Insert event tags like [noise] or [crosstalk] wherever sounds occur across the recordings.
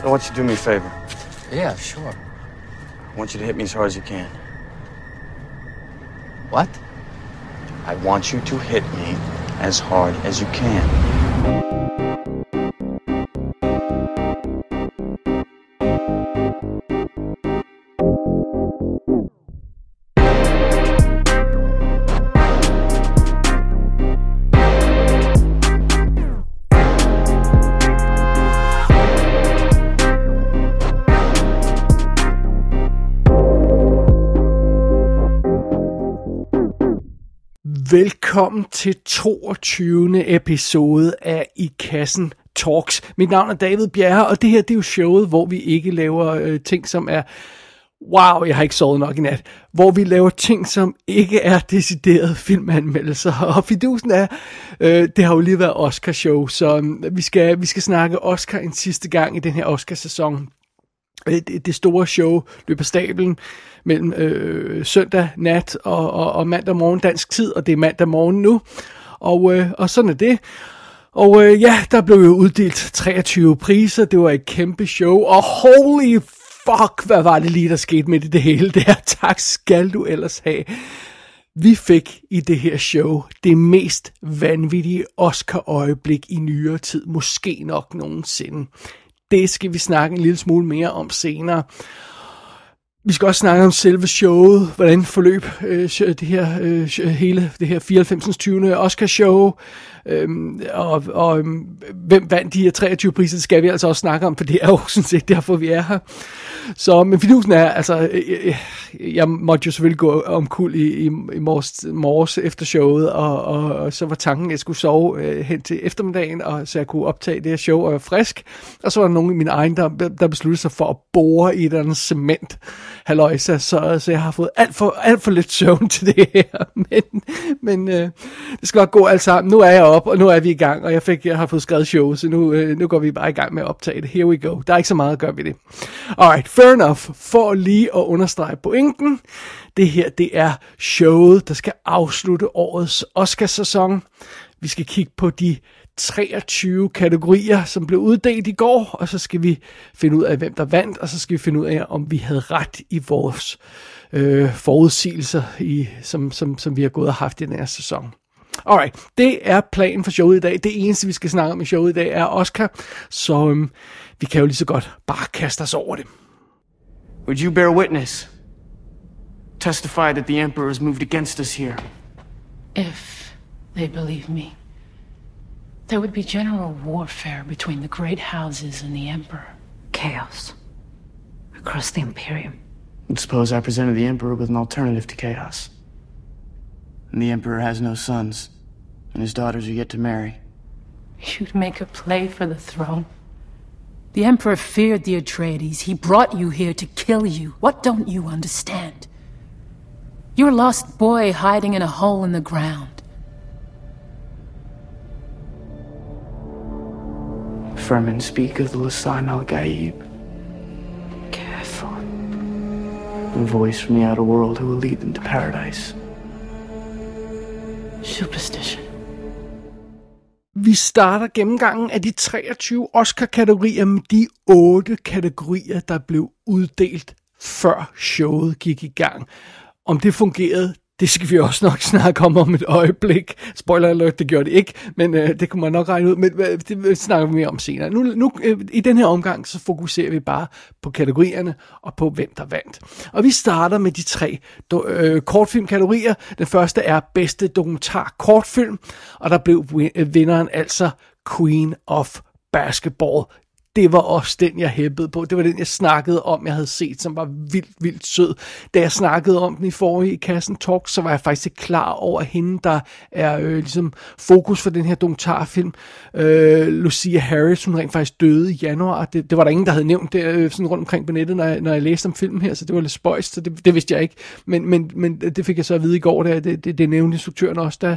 I want you to do me a favor. Yeah, sure. I want you to hit me as hard as you can. What? I want you to hit me as hard as you can. Velkommen til 22. episode af I Kassen Talks. Mit navn er David Bjerre, og det her det er jo showet, hvor vi ikke laver øh, ting, som er... Wow, jeg har ikke sovet nok i nat. Hvor vi laver ting, som ikke er decideret filmanmeldelser. [laughs] Og fidusen er, øh, det har jo lige været Oscar-show, så øh, vi, skal, vi skal snakke Oscar en sidste gang i den her Oscar-sæson. Øh, det, det store show løber stablen mellem øh, søndag nat og, og, og mandag morgen dansk tid, og det er mandag morgen nu. Og, øh, og sådan er det. Og øh, ja, der blev jo uddelt 23 priser, det var et kæmpe show, og holy fuck, hvad var det lige, der skete med det, det hele [laughs] der. Tak skal du ellers have. Vi fik i det her show det mest vanvittige Oscar-øjeblik i nyere tid, måske nok nogensinde. Det skal vi snakke en lille smule mere om senere. Vi skal også snakke om selve showet, hvordan forløb øh, det her øh, hele det her 94. 20. Oscar show, øhm, og, og øhm, hvem vandt de her 23 priser, det skal vi altså også snakke om, for det er jo [laughs] sådan set derfor, vi er her. Så, men fidusen er, altså, øh, øh, jeg måtte jo selvfølgelig gå omkuld i, i, i morges, morges efter showet, og, og, og så var tanken, at jeg skulle sove øh, hen til eftermiddagen, og så jeg kunne optage det her show og være frisk. Og så var der nogen i min egen, der, der besluttede sig for at bore i et eller andet cement, halløjsa, så, så jeg har fået alt for, alt for lidt søvn til det her. [laughs] Men, men øh, det skal nok gå alt sammen. Nu er jeg op, og nu er vi i gang, og jeg, fik, jeg har fået skrevet show, så nu, øh, nu går vi bare i gang med at optage det. Here we go. Der er ikke så meget at gøre ved det. Alright, fair enough. For lige at understrege pointen, det her, det er showet, der skal afslutte årets Oscar-sæson. Vi skal kigge på de 23 kategorier, som blev uddelt i går, og så skal vi finde ud af, hvem der vandt, og så skal vi finde ud af, om vi havde ret i vores øh, forudsigelser, i, som, som, som vi har gået og haft i den her sæson. Alright, det er planen for showet i dag. Det eneste, vi skal snakke om i showet i dag, er Oscar, så øhm, vi kan jo lige så godt bare kaste os over det. Would you bear witness? Testify that the Emperor has moved against us here. If they believe me, there would be general warfare between the great houses and the Emperor. Chaos. Across the Imperium. And suppose I presented the Emperor with an alternative to chaos. And the Emperor has no sons, and his daughters are yet to marry. You'd make a play for the throne. The Emperor feared the Atreides. He brought you here to kill you. What don't you understand? You're a lost boy hiding in a hole in the ground. Furman speak of the Lasai Al Gaib, Careful. a voice from the outer world who will lead them to paradise. Superstition. Vi starter gennemgangen af de 23 Oscar-kategorier med de 8 kategorier, der blev uddelt før showet gik i gang. Om det fungerede, det skal vi også nok snakke om om et øjeblik. Spoiler alert, det gjorde det ikke, men øh, det kunne man nok regne ud, men øh, det øh, snakker vi mere om senere. Nu, nu øh, i den her omgang, så fokuserer vi bare på kategorierne og på hvem der vandt. Og vi starter med de tre do, øh, kortfilmkategorier. Den første er bedste dokumentar kortfilm, og der blev øh, vinderen altså Queen of Basketball det var også den, jeg hæppede på. Det var den, jeg snakkede om, jeg havde set, som var vildt, vildt sød. Da jeg snakkede om den i forrige Kassen Talk, så var jeg faktisk ikke klar over hende, der er øh, ligesom fokus for den her dokumentarfilm. Øh, Lucia Harris, hun rent faktisk døde i januar. Det, det var der ingen, der havde nævnt det øh, sådan rundt omkring på nettet, når jeg, når jeg læste om filmen her, så det var lidt spøjst, så det, det vidste jeg ikke. Men, men, men det fik jeg så at vide i går, da, det, det, det nævnte instruktøren også, da,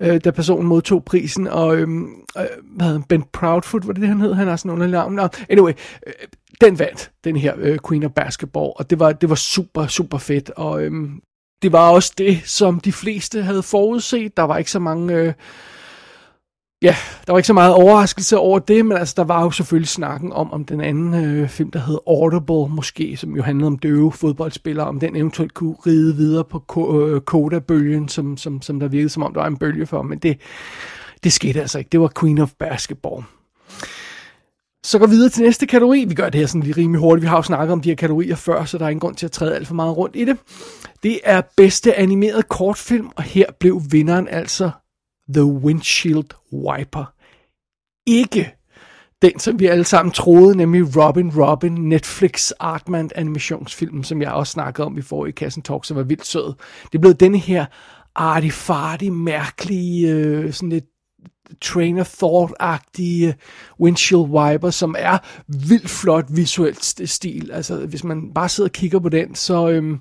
øh, da personen modtog prisen. Og øhm, øh, hvad hedder? Ben Proudfoot, var det det, han hed? Han har sådan en navn. No, anyway, øh, den vandt, den her øh, Queen of Basketball, og det var, det var super, super fedt, og øhm, det var også det, som de fleste havde forudset. Der var ikke så mange... Øh, Ja, der var ikke så meget overraskelse over det, men altså, der var jo selvfølgelig snakken om, om den anden øh, film, der hed Audible, måske, som jo handlede om døve fodboldspillere, om den eventuelt kunne ride videre på ko- øh, Coda-bølgen, som, som, som der virkede som om, der var en bølge for, men det, det skete altså ikke. Det var Queen of Basketball. Så går vi videre til næste kategori. Vi gør det her sådan lige rimelig hurtigt. Vi har jo snakket om de her kategorier før, så der er ingen grund til at træde alt for meget rundt i det. Det er bedste animeret kortfilm, og her blev vinderen altså The Windshield Wiper. Ikke den, som vi alle sammen troede, nemlig Robin Robin, Netflix Artman animationsfilm, som jeg også snakkede om i forrige Kassen Talk, som var vildt sød. Det blev denne her artifartige, mærkelige, øh, sådan lidt train of thought-agtige windshield wiper, som er vildt flot visuelt stil. Altså, hvis man bare sidder og kigger på den, så... Øhm,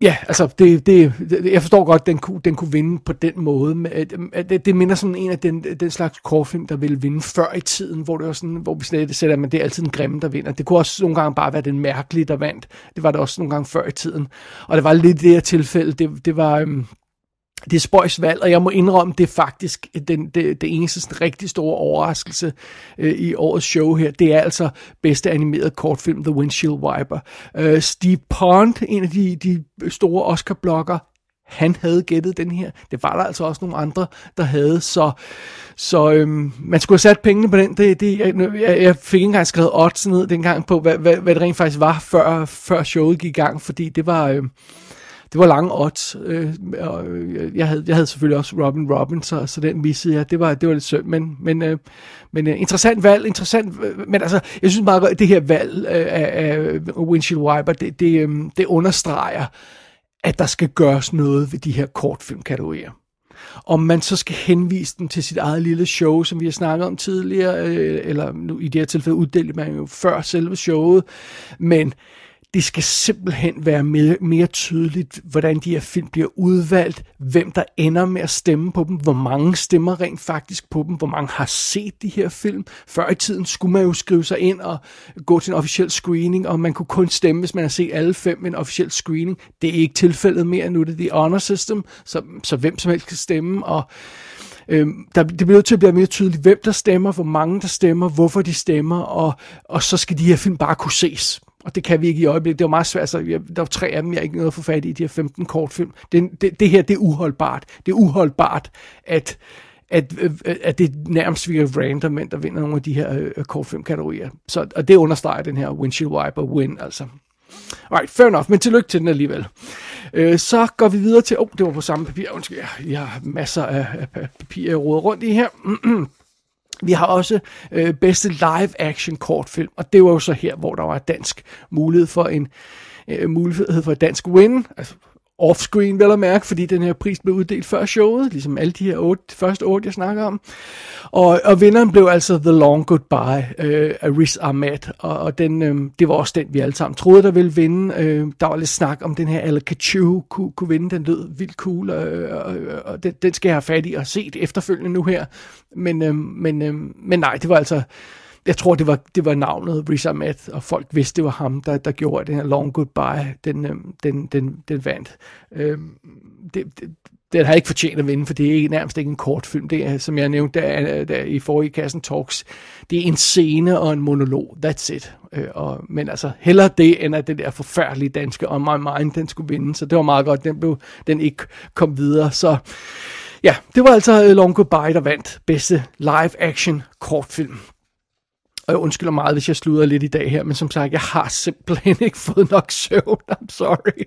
Ja, altså, det, det, det, jeg forstår godt, at den kunne, den kunne vinde på den måde. Men, det, det minder sådan en af den, den slags kortfilm, der ville vinde før i tiden, hvor det var sådan, hvor vi slet sætter, at det er altid den grimme, der vinder. Det kunne også nogle gange bare være den mærkelige, der vandt. Det var det også nogle gange før i tiden. Og det var lidt det her tilfælde, det, det var... Øhm, det er spøjs valg, og jeg må indrømme, det er faktisk den, det, det eneste sådan, rigtig store overraskelse øh, i årets show her. Det er altså bedste animeret kortfilm, The Windshield Wiper. Øh, Steve Pond, en af de, de store Oscar-blogger, han havde gættet den her. Det var der altså også nogle andre, der havde. Så, så øhm, man skulle have sat pengene på den. Det, det, jeg, jeg fik ikke engang skrevet odds ned dengang på, hvad, hvad, hvad det rent faktisk var, før, før showet gik i gang. Fordi det var... Øhm, det var lange odds. Øh, og øh, jeg, havde, jeg havde selvfølgelig også Robin Robin, så, så den missede jeg. Det var, det var lidt synd, men, men, øh, men øh, interessant valg, interessant, øh, men altså, jeg synes meget godt, det her valg øh, af, af Windshield Wiper, det, det, øh, det understreger, at der skal gøres noget ved de her kortfilmkategorier. Om man så skal henvise den til sit eget lille show, som vi har snakket om tidligere, øh, eller nu, i det her tilfælde uddelte man jo før selve showet, men det skal simpelthen være mere, mere tydeligt, hvordan de her film bliver udvalgt, hvem der ender med at stemme på dem, hvor mange stemmer rent faktisk på dem, hvor mange har set de her film. Før i tiden skulle man jo skrive sig ind og gå til en officiel screening, og man kunne kun stemme, hvis man har set alle fem en officiel screening. Det er ikke tilfældet mere, nu er det The Honor System, så, så hvem som helst kan stemme, og Øhm, der, det bliver nødt til at blive mere tydeligt, hvem der stemmer, hvor mange der stemmer, hvorfor de stemmer, og, og så skal de her film bare kunne ses og det kan vi ikke i øjeblikket. Det var meget svært, altså, jeg, der var tre af dem, jeg ikke nåede at få fat i, de her 15 kortfilm. Det, det, det her, det er uholdbart. Det er uholdbart, at, at, øh, at det nærmest virker random, men der vinder nogle af de her øh, kortfilmkategorier. Så, og det understreger den her windshield wiper win, altså. Alright, fair enough, men tillykke til den alligevel. Øh, så går vi videre til, åh, oh, det var på samme papir, undskyld, jeg, jeg har masser af, af papir, jeg roder rundt i her. [clears throat] Vi har også øh, bedste live action kortfilm, og det var jo så her, hvor der var dansk mulighed for en øh, mulighed for et dansk win, altså offscreen vel at mærke, fordi den her pris blev uddelt før showet, ligesom alle de her otte, første otte, jeg snakker om. Og, og vinderen blev altså The Long Goodbye øh, af Riz Ahmed, og, og den, øh, det var også den, vi alle sammen troede, der ville vinde. Øh, der var lidt snak om den her Al Kachu kunne, kunne vinde, den lød vildt cool, øh, og, og den, den skal jeg have fat i og set efterfølgende nu her. Men, øh, men, øh, men nej, det var altså jeg tror, det var, det var navnet Riz Ahmed, og folk vidste, det var ham, der, der gjorde den her Long Goodbye, den, øh, den, den, den vandt. Øhm, det, det, den har ikke fortjent at vinde, for det er ikke, nærmest ikke en kortfilm. Det er, som jeg nævnte der, der i forrige kassen talks, det er en scene og en monolog. That's it. Øh, og, men altså, hellere det, end at det der forfærdelige danske On My Mind, den skulle vinde. Så det var meget godt, den, blev, den ikke kom videre. Så ja, det var altså øh, Long Goodbye, der vandt bedste live action kortfilm. Og jeg undskylder meget, hvis jeg sluder lidt i dag her, men som sagt, jeg har simpelthen [laughs] ikke fået nok søvn. I'm sorry.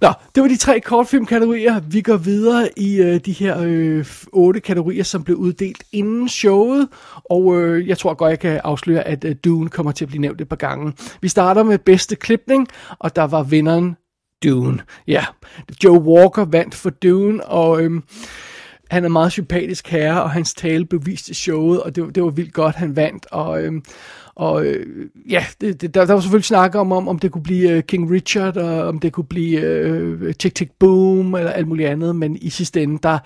Nå, det var de tre kortfilmkategorier. Vi går videre i øh, de her øh, otte kategorier, som blev uddelt inden showet. Og øh, jeg tror godt, jeg kan afsløre, at øh, Dune kommer til at blive nævnt et par gange. Vi starter med bedste klipning, og der var vinderen Dune. Ja, Joe Walker vandt for Dune, og... Øh, han er meget sympatisk herre, og hans tale beviste showet, og det, det var vildt godt, han vandt. Og, øhm, og øh, ja, det, det, der, der var selvfølgelig snak om, om, om det kunne blive øh, King Richard, og om det kunne blive øh, Tick Tick Boom, eller alt muligt andet, men i sidste ende, der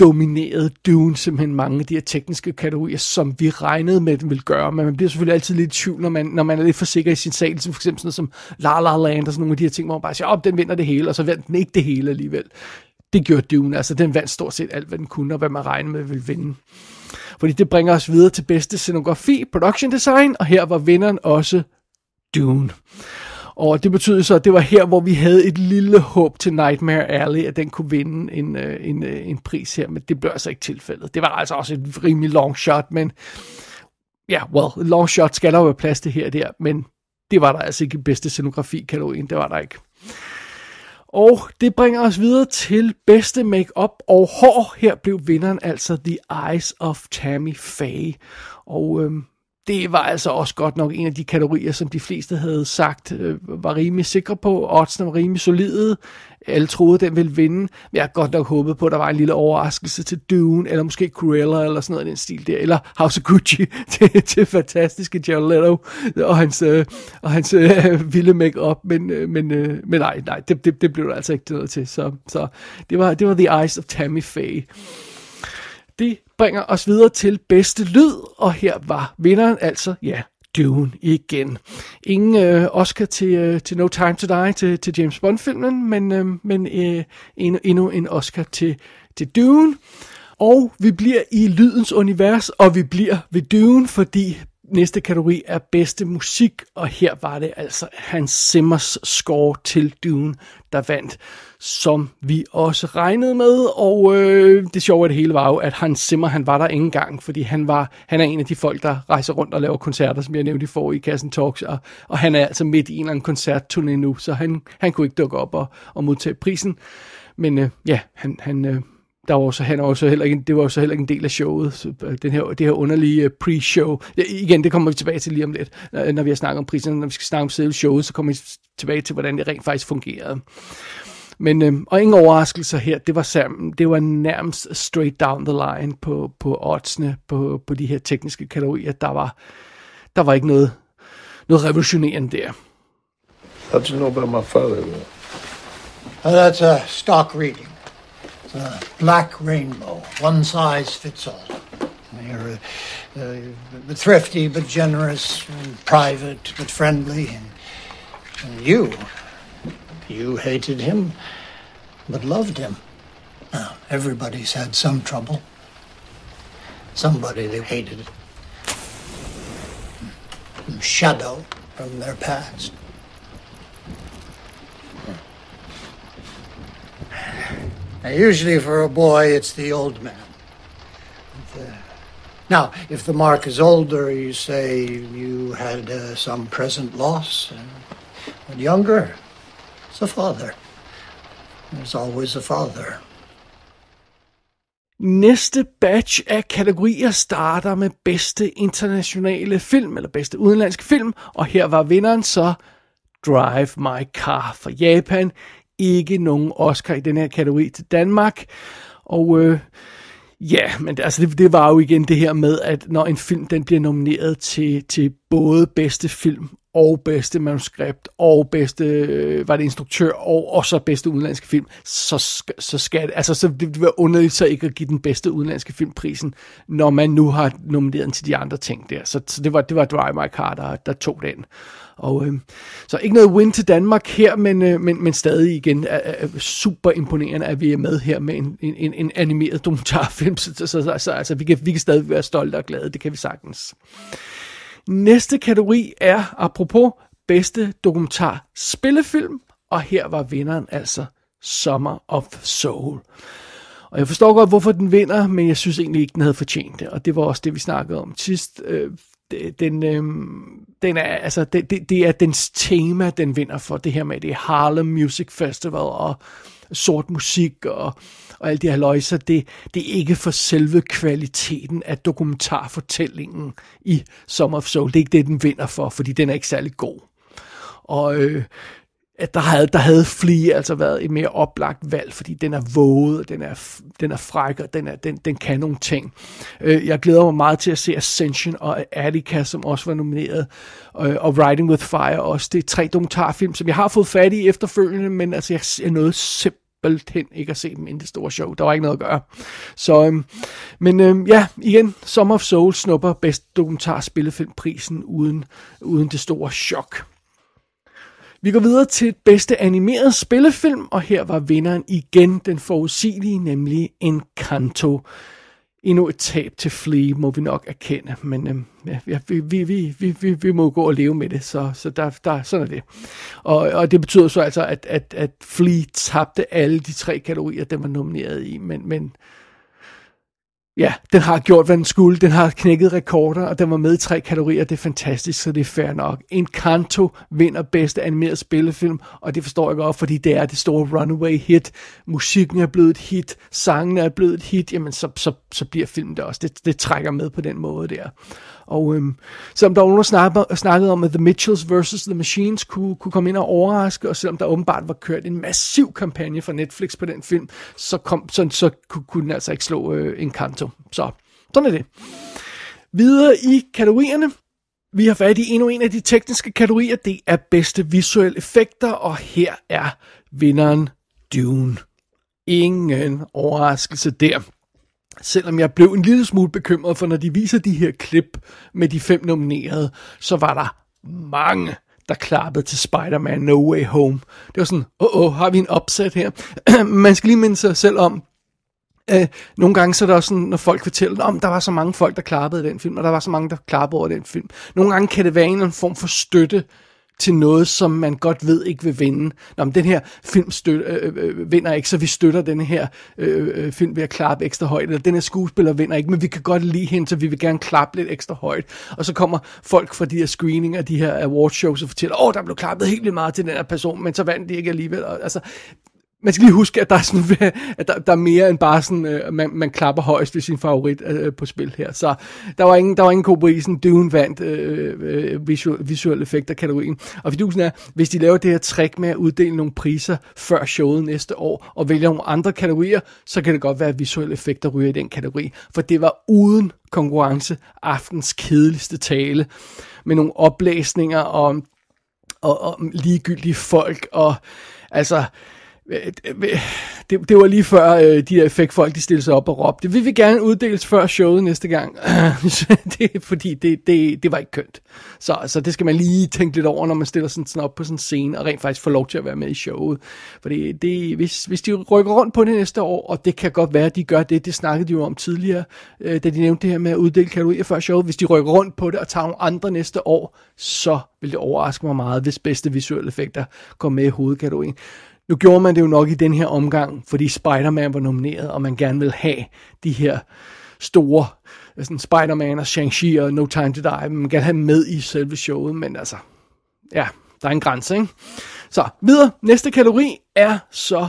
dominerede Dune simpelthen mange af de her tekniske kategorier, som vi regnede med, at den ville gøre, men man bliver selvfølgelig altid lidt i tvivl, når man, når man er lidt for sikker i sin sag, som for eksempel sådan noget som La La Land og sådan nogle af de her ting, hvor man bare siger, op, den vinder det hele, og så vandt den ikke det hele alligevel det gjorde Dune. Altså, den vandt stort set alt, hvad den kunne, og hvad man regnede med ville vinde. Fordi det bringer os videre til bedste scenografi, production design, og her var vinderen også Dune. Og det betød så, at det var her, hvor vi havde et lille håb til Nightmare Alley, at den kunne vinde en, øh, en, øh, en pris her, men det blev altså ikke tilfældet. Det var altså også et rimelig long shot, men ja, yeah, well, long shot skal der jo være plads til her og der, men det var der altså ikke i bedste scenografi-kategorien, det var der ikke. Og det bringer os videre til bedste makeup og hår. Her blev vinderen altså The Eyes of Tammy Faye. Og øhm, det var altså også godt nok en af de kategorier, som de fleste havde sagt øh, var rimelig sikre på. Oddsene var rimelig solide. Alle troede, den ville vinde. Men jeg har godt nok håbet på, at der var en lille overraskelse til Dune, eller måske Cruella, eller sådan noget i den stil der. Eller House of Gucci [laughs] til, til fantastiske Jared Leto og hans, øh, og hans øh, vilde make-up. Men, øh, men, øh, men nej, nej det, det, det blev der altså ikke noget til. Så, så det, var, det var The Eyes of Tammy Faye. Det bringer os videre til bedste lyd, og her var vinderen altså, ja, Dune igen. Ingen øh, Oscar til, øh, til No Time to Die til, til James Bond-filmen, men, øh, men øh, endnu, endnu en Oscar til, til Dune. Og vi bliver i lydens univers, og vi bliver ved Dune, fordi næste kategori er bedste musik, og her var det altså Hans Zimmers score til Dune, der vandt, som vi også regnede med, og øh, det sjove af det hele var jo, at Hans Zimmer, han var der ingen gang, fordi han var, han er en af de folk, der rejser rundt og laver koncerter, som jeg nævnte for i Kassen Talks, og, og han er altså midt i en eller anden koncertturné nu, så han, han kunne ikke dukke op og, og modtage prisen, men øh, ja, han, han, øh, der var så, han var så heller ikke, det var så heller ikke en del af showet, så øh, den her, det her underlige øh, pre-show. Ja, igen, det kommer vi tilbage til lige om lidt, når vi har snakket om prisen. Når vi skal snakke om selve showet, så kommer vi tilbage til, hvordan det rent faktisk fungerede. Men, øh, og ingen overraskelser her, det var, sam, det var nærmest straight down the line på, på oddsene, på, på de her tekniske kategorier. Der var, der var ikke noget, noget revolutionerende der. How do you know about my father? Uh, that's a stock reading. A black rainbow, one size fits all. You're uh, uh, thrifty but generous, and private but friendly, and, and you, you hated him but loved him. Now, everybody's had some trouble. Somebody they hated. Shadow from their past. Now, usually for a boy, it's the old man. The, now, if the mark is older, you say you had uh, some present loss. When younger, it's a father. There's always a father. Næste batch af kategorier starter med bedste internationale film, eller bedste udenlandske film, og her var vinderen så Drive My Car fra Japan, ikke nogen Oscar i den her kategori til Danmark. Og øh, ja, men altså det, det var jo igen det her med, at når en film den bliver nomineret til, til både bedste film og bedste manuskript og bedste, øh, var det instruktør og, og så bedste udenlandske film, så, så skal det, altså så det vil være underligt så ikke at give den bedste udenlandske filmprisen, når man nu har nomineret den til de andre ting der. Så, så det var, det var Drive My Car, der, der tog den. Og, øh, så ikke noget win til Danmark her, men, øh, men, men stadig igen er, er super imponerende, at vi er med her med en, en, en animeret dokumentarfilm. [laughs] Så, så, så, så altså, vi, kan, vi kan stadig være stolte og glade, det kan vi sagtens. Næste kategori er, apropos, bedste dokumentar spillefilm, og her var vinderen altså Summer of Soul. Og jeg forstår godt, hvorfor den vinder, men jeg synes egentlig ikke, den havde fortjent det. Og det var også det, vi snakkede om sidst. Øh, den, øh, den er, altså, det, det, det er dens tema, den vinder for det her med det Harlem Music Festival og sort musik og, og alt det her løjser. Det, det er ikke for selve kvaliteten af dokumentarfortællingen i Summer of Soul. Det er ikke det, den vinder for, fordi den er ikke særlig god. Og øh, at der havde, der havde Flea altså været et mere oplagt valg, fordi den er våget, den er, den er fræk, og den, er, den, den kan nogle ting. Øh, jeg glæder mig meget til at se Ascension og Attica, som også var nomineret, øh, og Riding with Fire også. Det er tre dokumentarfilm, som jeg har fået fat i efterfølgende, men altså, jeg, jeg nåede simpelthen ikke at se dem inden det store show. Der var ikke noget at gøre. Så, øhm, men øhm, ja, igen, Summer of Soul snupper bedst dokumentar spillefilmprisen uden, uden det store chok. Vi går videre til bedste animeret spillefilm, og her var vinderen igen den forudsigelige, nemlig Encanto. Endnu et tab til Flea, må vi nok erkende, men øhm, ja, vi, vi, vi, vi, vi, vi må gå og leve med det, så, så der, der, sådan er det. Og, og det betyder så altså, at, at, at Flea tabte alle de tre kategorier, den var nomineret i, men, men ja, den har gjort, hvad den skulle. Den har knækket rekorder, og den var med i tre kategorier. Det er fantastisk, så det er fair nok. Encanto vinder bedste animeret spillefilm, og det forstår jeg godt, fordi det er det store runaway hit. Musikken er blevet et hit, sangen er blevet et hit, jamen så, så, så bliver filmen det også. Det, det trækker med på den måde der. Og øhm, selvom der var nogen, der snakkede, om, at The Mitchells vs. The Machines kunne, kunne komme ind og overraske, og selvom der åbenbart var kørt en massiv kampagne fra Netflix på den film, så, kom, så, så kunne, kunne den altså ikke slå øh, Encanto. Så sådan er det. Videre i kategorierne. Vi har fat i endnu en af de tekniske kategorier. Det er bedste visuelle effekter, og her er vinderen Dune. Ingen overraskelse der. Selvom jeg blev en lille smule bekymret, for når de viser de her klip med de fem nominerede, så var der mange, der klappede til Spider-Man No Way Home. Det var sådan, åh, oh, oh, har vi en opsæt her? [clears throat] Man skal lige minde sig selv om, Øh, nogle gange så er der også sådan, når folk fortæller, om der var så mange folk, der klappede i den film, og der var så mange, der klappede over den film. Nogle gange kan det være en eller anden form for støtte til noget, som man godt ved ikke vil vinde. Nå, men den her film støtter, øh, øh, øh, vinder ikke, så vi støtter den her øh, øh, film ved at klappe ekstra højt, eller den her skuespiller vinder ikke, men vi kan godt lide hende, så vi vil gerne klappe lidt ekstra højt. Og så kommer folk fra de her screeninger, de her awardshows og fortæller, åh, der blev klappet helt vildt meget til den her person, men så vandt de ikke alligevel. Og, altså, man skal lige huske, at der er, sådan, [laughs] at der, der er mere end bare sådan, øh, man, man klapper højst ved sin favorit øh, øh på spil her. Så der var ingen, der var ingen ko på isen. Dune vandt øh, øh, visual, visual effekter kategorien. Og fidusen er, hvis de laver det her trick med at uddele nogle priser før showet næste år, og vælger nogle andre kategorier, så kan det godt være, at visuelle effekter ryger i den kategori. For det var uden konkurrence aftens kedeligste tale, med nogle oplæsninger om, og, og ligegyldige folk, og altså det, det var lige før øh, de der effektfolk, de stillede sig op og råbte, vi vil gerne uddeles før showet næste gang. [laughs] det, fordi det, det, det var ikke kønt. Så så det skal man lige tænke lidt over, når man stiller sådan, sådan op på sådan en scene, og rent faktisk får lov til at være med i showet. Fordi det, hvis, hvis de rykker rundt på det næste år, og det kan godt være, at de gør det, det snakkede de jo om tidligere, øh, da de nævnte det her med at uddele kalorier før showet, hvis de rykker rundt på det og tager nogle andre næste år, så vil det overraske mig meget, hvis bedste visuelle effekter kommer med i hovedkategorien. Nu gjorde man det jo nok i den her omgang, fordi Spider-Man var nomineret, og man gerne vil have de her store, sådan Spider-Man og Shang-Chi og No Time to Die, man gerne have med i selve showet, men altså, ja, der er en grænse, ikke? Så, videre. Næste kategori er så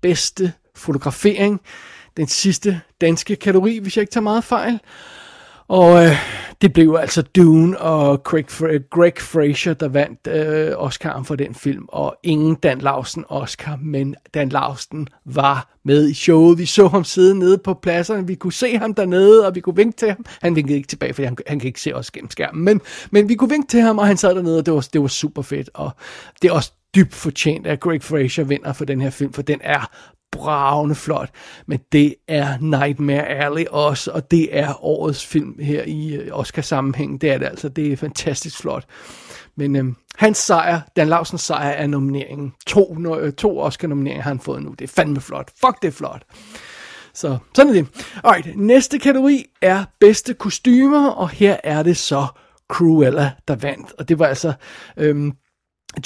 bedste fotografering. Den sidste danske kategori, hvis jeg ikke tager meget fejl. Og øh, det blev altså Dune og Greg, Greg Fraser, der vandt øh, Oscar'en for den film, og ingen Dan Lausten Oscar, men Dan Lausten var med i showet. Vi så ham sidde nede på pladserne, vi kunne se ham dernede, og vi kunne vinke til ham. Han vinkede ikke tilbage, for han, han kan ikke se os gennem skærmen, men, men vi kunne vinke til ham, og han sad dernede, og det var, det var super fedt, og det er også dybt fortjent, at Greg Fraser vinder for den her film, for den er bravende flot, men det er Nightmare Alley også, og det er årets film her i øh, Oscar-sammenhæng. Det er det altså, det er fantastisk flot. Men øhm, hans sejr, Dan Lausens sejr er nomineringen. To, øh, to Oscar-nomineringer har han fået nu. Det er fandme flot. Fuck, det er flot. Så sådan er det. Alright, næste kategori er bedste kostymer, og her er det så Cruella, der vandt. Og det var altså øhm,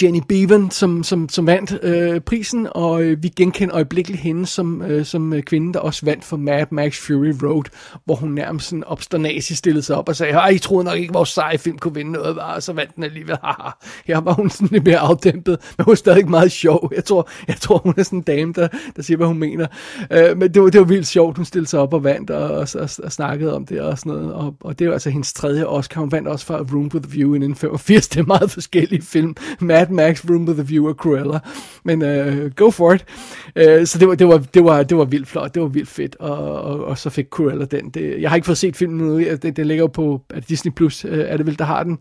Jenny Bevan, som, som, som vandt øh, prisen, og øh, vi genkender øjeblikkeligt hende som, øh, som øh, kvinde, der også vandt for Mad Max Fury Road, hvor hun nærmest sådan obsternasi stillede sig op og sagde, I troede nok ikke, vores seje film kunne vinde noget, og så vandt den alligevel. Haha. Her var hun sådan lidt mere afdæmpet, men hun er stadig meget sjov. Jeg tror, jeg tror hun er sådan en dame, der, der siger, hvad hun mener. Øh, men det var, det var vildt sjovt, hun stillede sig op og vandt og, og, og, og snakkede om det og sådan noget, og, og det var altså hendes tredje Oscar. Hun vandt også for Room with a View i 1985. Det er meget forskellige film. Mad Max, Room with a View og Cruella. Men uh, go for it. Uh, så det var, det, var, det, var, det var vildt flot, det var vildt fedt, og, og, og så fik Cruella den. Det, jeg har ikke fået set filmen nu, den, den ligger jo på Disney+, Plus uh, er det vel, der har den.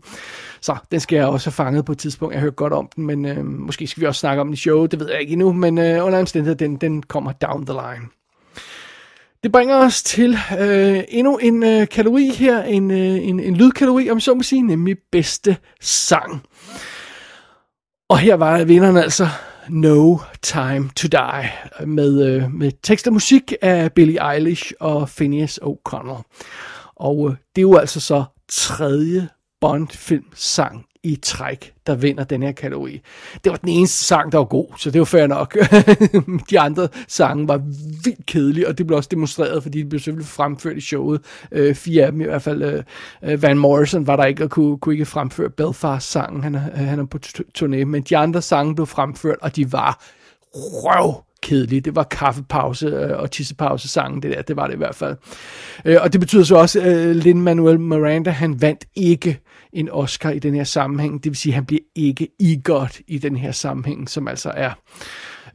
Så den skal jeg også have fanget på et tidspunkt, jeg har hørt godt om den, men uh, måske skal vi også snakke om den i show, det ved jeg ikke endnu, men uh, under omstændighed, den, den kommer down the line. Det bringer os til øh, endnu en øh, kategori her, en, øh, en, en lydkategori, om så må sige, nemlig bedste sang. Og her var vinderen altså No Time to Die, med, øh, med tekst og musik af Billie Eilish og Phineas O'Connell. Og øh, det er jo altså så tredje Bond-film sang i træk, der vinder den her kategori. Det var den eneste sang, der var god, så det var fair nok. [laughs] de andre sange var vildt kedelige, og det blev også demonstreret, fordi de blev selvfølgelig fremført i showet. Øh, fire af dem i hvert fald. Øh, øh Van Morrison var der ikke, og kunne, kunne ikke fremføre Belfast-sangen. Han, han er på turné, men de andre sange blev fremført, og de var røv kedelige. Det var kaffepause øh, og tissepause sangen, det der, det var det i hvert fald. Øh, og det betyder så også, at øh, Lin-Manuel Miranda, han vandt ikke en Oscar i den her sammenhæng. Det vil sige, at han bliver ikke i godt i den her sammenhæng, som altså er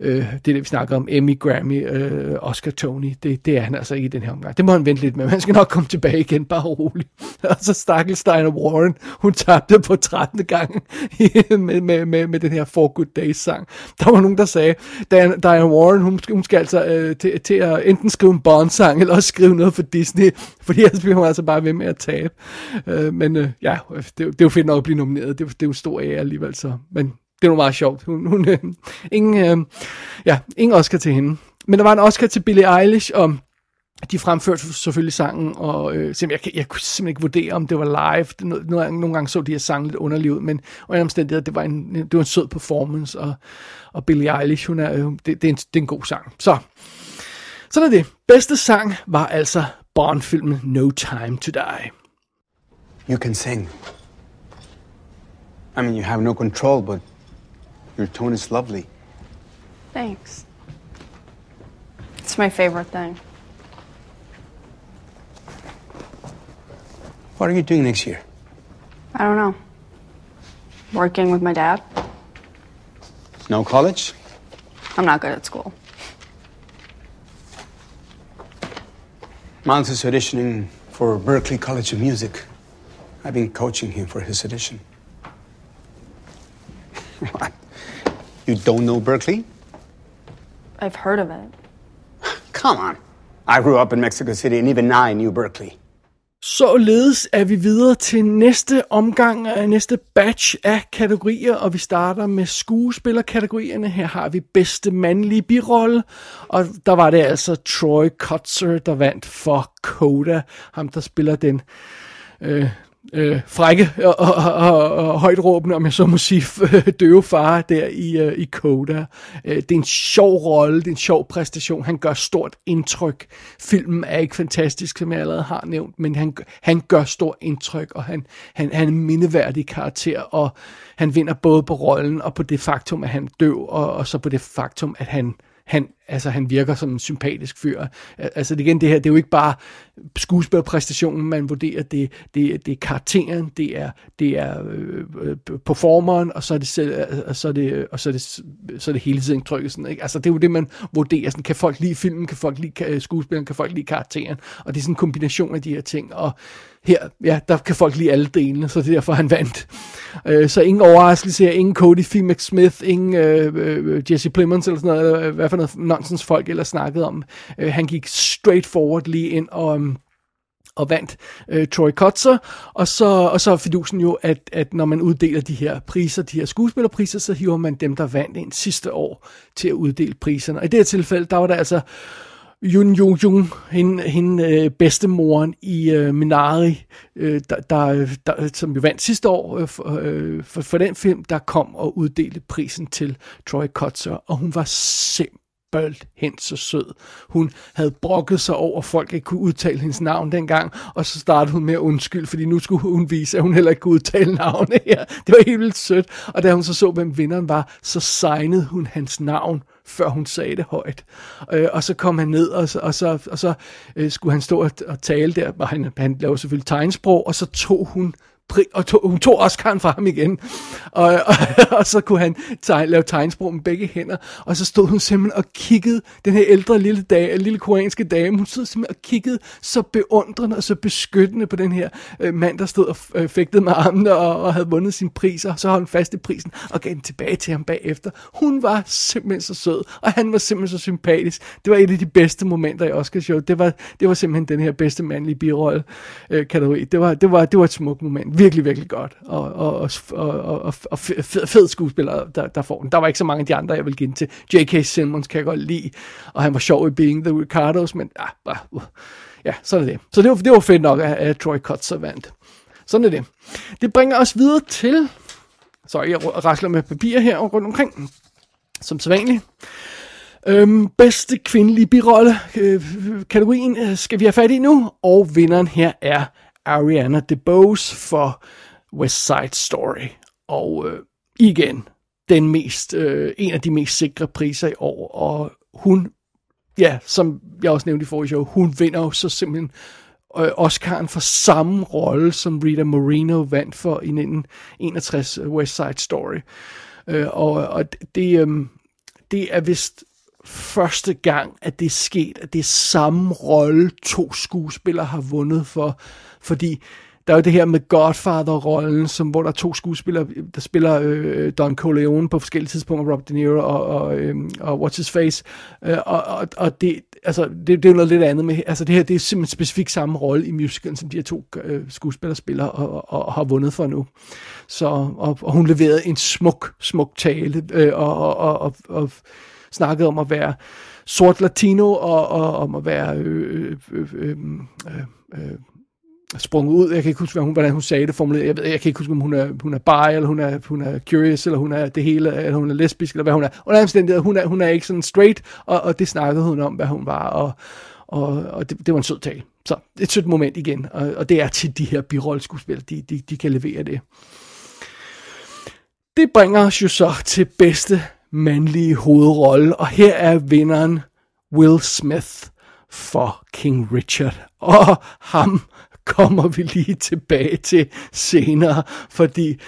Øh, det der, det, vi snakker om. Emmy, Grammy, øh, Oscar, Tony. Det, det er han altså ikke i den her omgang. Det må han vente lidt med. man skal nok komme tilbage igen, bare roligt. [laughs] Og så stakkel Steiner Warren, hun tabte på 13. gang [laughs] med, med, med, med den her For Good Days sang. Der var nogen, der sagde, Diana, Diana Warren, hun, hun skal altså øh, til, til at enten skrive en Bond-sang, eller også skrive noget for Disney, [laughs] fordi ellers bliver hun altså bare ved med at tabe. Øh, men øh, ja, det, det er jo fedt nok at blive nomineret. Det, det er jo stor ære alligevel, så. Men det var meget sjovt. Hun, hun, øh, ingen, øh, ja, ingen Oscar til hende. Men der var en Oscar til Billie Eilish, og de fremførte selvfølgelig sangen, og øh, jeg, jeg, jeg kunne simpelthen ikke vurdere, om det var live. Det, nogle, nogle gange så de her sange lidt underligt ud, men under omstændigheder, det var en, det var en sød performance, og, og Billie Eilish, hun er, øh, det, det, er en, det er en god sang. Så, sådan er det. Bedste sang var altså Bond-filmen No Time to Die. You can sing. I mean, you have no control, but Your tone is lovely. Thanks. It's my favorite thing. What are you doing next year? I don't know. Working with my dad. No college? I'm not good at school. Miles is auditioning for Berkeley College of Music. I've been coaching him for his audition. [laughs] You don't know Berkeley? I've heard of it. [laughs] Come on. I grew up in Mexico City, and even I knew Berkeley. Således er vi videre til næste omgang af næste batch af kategorier, og vi starter med skuespillerkategorierne. Her har vi bedste mandlige birolle, og der var det altså Troy Kotzer, der vandt for Coda, ham der spiller den øh, øh, frække og, og, og, og højt råbende, om jeg så må sige, [laughs] døve far der i, øh, i Coda. Øh, det er en sjov rolle, det er en sjov præstation, han gør stort indtryk. Filmen er ikke fantastisk, som jeg allerede har nævnt, men han, han gør stort indtryk, og han, han, han er en mindeværdig karakter, og han vinder både på rollen og på det faktum, at han døv, og, og så på det faktum, at han han, altså, han virker som en sympatisk fyr. Altså igen, det her, det er jo ikke bare skuespillerpræstationen, man vurderer, det, det, det er karakteren, det er, det er øh, øh performeren, og så er det, selv, og så er det, og så er det, så er det hele tiden trykket sådan, ikke? Altså det er jo det, man vurderer, sådan, kan folk lide filmen, kan folk lide øh, skuespilleren, kan folk lide karakteren, og det er sådan en kombination af de her ting, og her, ja, der kan folk lide alle delene, så det er derfor, han vandt. Øh, så ingen overraskelse her, ingen Cody F. Smith, ingen øh, øh, Jesse Plemons eller sådan noget, eller hvad for noget Bronsens folk eller snakkede om. Øh, han gik straight forward lige ind og, um, og vandt øh, Troy Kotzer, og så, og så er fidusen jo, at, at når man uddeler de her priser, de her skuespillerpriser, så hiver man dem, der vandt ind sidste år til at uddele priserne. Og i det her tilfælde, der var der altså Yun Yu Jung, hende, hende øh, bedstemoren i øh, Minari, øh, der, der, der, som jo vandt sidste år øh, for, øh, for, for den film, der kom og uddelte prisen til Troy Kotzer, og hun var simpelthen så sød. Hun havde brokket sig over, at folk ikke kunne udtale hendes navn dengang, og så startede hun med at undskylde, fordi nu skulle hun vise, at hun heller ikke kunne udtale navnet her. [laughs] Det var helt vildt sødt, og da hun så så, hvem vinderen var, så signede hun hans navn før hun sagde det højt. Øh, og så kom han ned, og så, og så, og så øh, skulle han stå og, og tale der, og han, han lavede selvfølgelig tegnsprog, og så tog hun og tog, hun tog Oscar'en fra ham igen. Og, og, [laughs] og så kunne han teg, lave tegnsprog med begge hænder. Og så stod hun simpelthen og kiggede, den her ældre lille, dame, lille koreanske dame, hun stod simpelthen og kiggede så beundrende og så beskyttende på den her øh, mand, der stod og øh, fægtede med armene og, og havde vundet sin pris. Og så holdt hun fast i prisen og gav den tilbage til ham bagefter. Hun var simpelthen så sød, og han var simpelthen så sympatisk. Det var et af de bedste momenter i Oscarshowet. Det var, det var simpelthen den her bedste mandlige birolle øh, kategori. Det var, det, var, det var et smukt moment virkelig, virkelig godt. Og, og, og, og, og, og fed, fed skuespiller, der, der får den. Der var ikke så mange af de andre, jeg vil give den til. J.K. Simmons kan jeg godt lide, og han var sjov i Being the Ricardos, men ah, bare, uh, ja, sådan er det. Så det var, det var fedt nok, at, at Troy Kotzer vandt. Sådan er det. Det bringer os videre til... Så jeg rasler med papir her rundt omkring, som sædvanligt. Øhm, bedste kvindelige birolle øh, kategorien øh, skal vi have fat i nu, og vinderen her er Ariana DeBose for West Side Story. Og øh, igen, den mest, øh, en af de mest sikre priser i år, og hun, ja, som jeg også nævnte i forrige show, hun vinder jo så simpelthen øh, Oscar'en for samme rolle, som Rita Moreno vandt for i 1961 West Side Story. Øh, og og det, øh, det er vist første gang, at det er sket, at det er samme rolle, to skuespillere har vundet for. Fordi der er jo det her med Godfather-rollen, som, hvor der er to skuespillere, der spiller øh, Don Corleone på forskellige tidspunkter, Rob De Niro og, og, øh, og What's His Face. Øh, og, og, og det, altså, det, det er jo noget lidt andet med, altså det her, det er simpelthen specifikt samme rolle i musicalen, som de her to øh, skuespillere spiller og, og, og har vundet for nu. Så, og, og hun leverede en smuk, smuk tale, øh, og, og, og, og, og snakkede om at være sort latino, og, og om at være øh, øh, øh, øh, øh, øh, sprunget ud. Jeg kan ikke huske, hvad hun, hvordan hun sagde det formuleret. Jeg, ved, jeg kan ikke huske, om hun er, hun er bi, eller hun er, hun er curious, eller hun er det hele, eller hun er lesbisk, eller hvad hun er. Under omstændigheder, hun er, hun er ikke sådan straight, og, og det snakkede hun om, hvad hun var, og, og, og det, det var en sød tale. Så et sødt moment igen, og, og det er til de her birolleskuespillere, de, de, de kan levere det. Det bringer os jo så til bedste mandlige hovedrolle, og her er vinderen Will Smith for King Richard. Og ham kommer vi lige tilbage til senere, fordi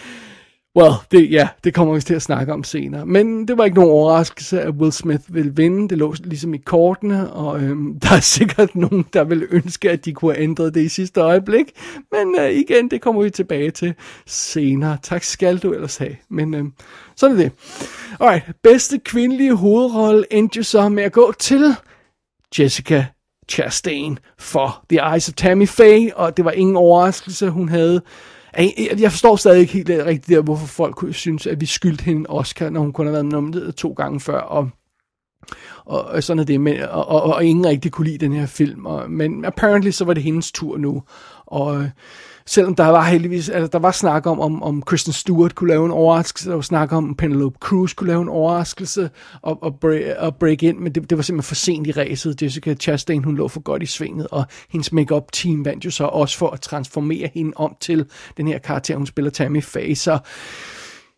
Well, det, ja, det kommer vi til at snakke om senere. Men det var ikke nogen overraskelse, at Will Smith ville vinde. Det lå ligesom i kortene, og øhm, [laughs] der er sikkert nogen, der vil ønske, at de kunne have ændret det i sidste øjeblik. Men øh, igen, det kommer vi tilbage til senere. Tak skal du ellers have. Men øhm, sådan er det. Alright, bedste kvindelige hovedrolle endte så med at gå til Jessica Chastain for The Eyes of Tammy Faye, og det var ingen overraskelse, hun havde jeg forstår stadig ikke helt øh, rigtigt der, hvorfor folk synes, at vi skyldte hende Oscar, når hun kun har været nomineret to gange før, og, og, og sådan er det, men, og, og, og ingen rigtig kunne lide den her film, og, men apparently så var det hendes tur nu, og øh, selvom der var heldigvis, altså der var snak om, om, om Kristen Stewart kunne lave en overraskelse, der var snak om Penelope Cruz kunne lave en overraskelse og, og, break, og break ind, men det, det var simpelthen for sent i ræset. Jessica Chastain, hun lå for godt i svinget, og hendes makeup team vandt jo så også for at transformere hende om til den her karakter, hun spiller Tammy Faye, så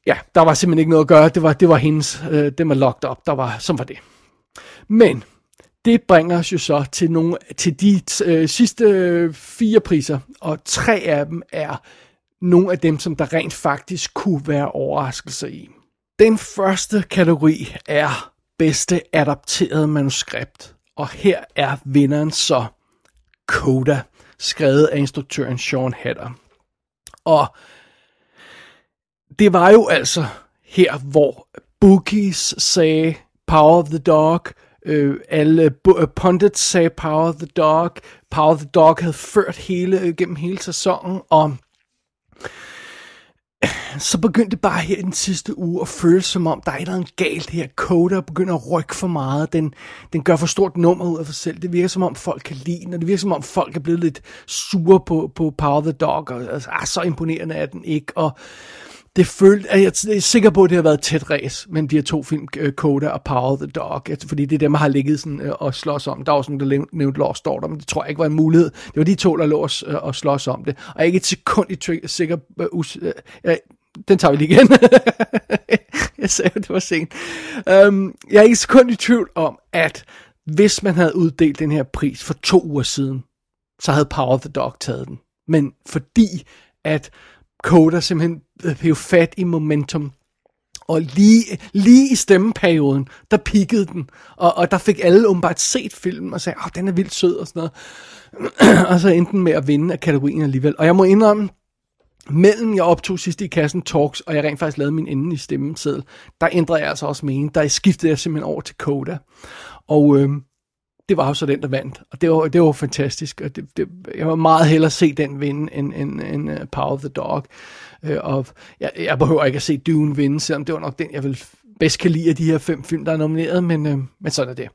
ja, der var simpelthen ikke noget at gøre, det var, det var hendes, øh, det var locked up, der var, som var det. Men det bringer os jo så til, nogle, til de øh, sidste øh, fire priser, og tre af dem er nogle af dem, som der rent faktisk kunne være overraskelser i. Den første kategori er bedste adapteret manuskript, og her er vinderen så Coda, skrevet af instruktøren Sean Hatter. Og det var jo altså her, hvor Bookies sagde Power of the Dog, Øh, alle uh, pundits sagde Power the Dog. Power the Dog havde ført hele, øh, gennem hele sæsonen, og så begyndte det bare her i den sidste uge at føles som om, der er noget galt her. Coda begynder at rykke for meget. Den, den gør for stort nummer ud af sig selv. Det virker som om, folk kan lide den, og det virker som om, folk er blevet lidt sure på, på Power the Dog, og altså, ah, så imponerende er den ikke. Og det følte, at jeg er sikker på, at det har været tæt race mellem de her to film, øh, Coda og Power the Dog, fordi det er dem, der har ligget sådan, øh, og slås om. Der var sådan, der nævnte Lost Daughter, men det tror jeg ikke var en mulighed. Det var de to, der lå og, øh, og slås om det. Og jeg er ikke et sekund i sikker, uh, uh, uh, den tager vi lige igen. [laughs] jeg sagde, at det var sent. Um, jeg er ikke et sekund i tvivl om, at hvis man havde uddelt den her pris for to uger siden, så havde Power of the Dog taget den. Men fordi at Coda simpelthen Øh, blev fat i momentum. Og lige, lige i stemmeperioden, der pikkede den. Og, og der fik alle åbenbart set filmen og sagde, at den er vildt sød og sådan noget. [clears throat] og så endte den med at vinde af kategorien alligevel. Og jeg må indrømme, mellem jeg optog sidste i kassen Talks, og jeg rent faktisk lavede min ende i stemmeseddel, der ændrede jeg altså også mening. Der skiftede jeg simpelthen over til Coda. Og øh, det var jo så den, der vandt. Og det var, det var fantastisk. Og det, det, jeg var meget hellere se den vinde, end, end, end uh, Power of the Dog. Uh, og jeg, jeg behøver ikke at se Dune vinde, selvom det var nok den, jeg vil bedst kan lide af de her fem film, der er nomineret, men, uh, men sådan er det.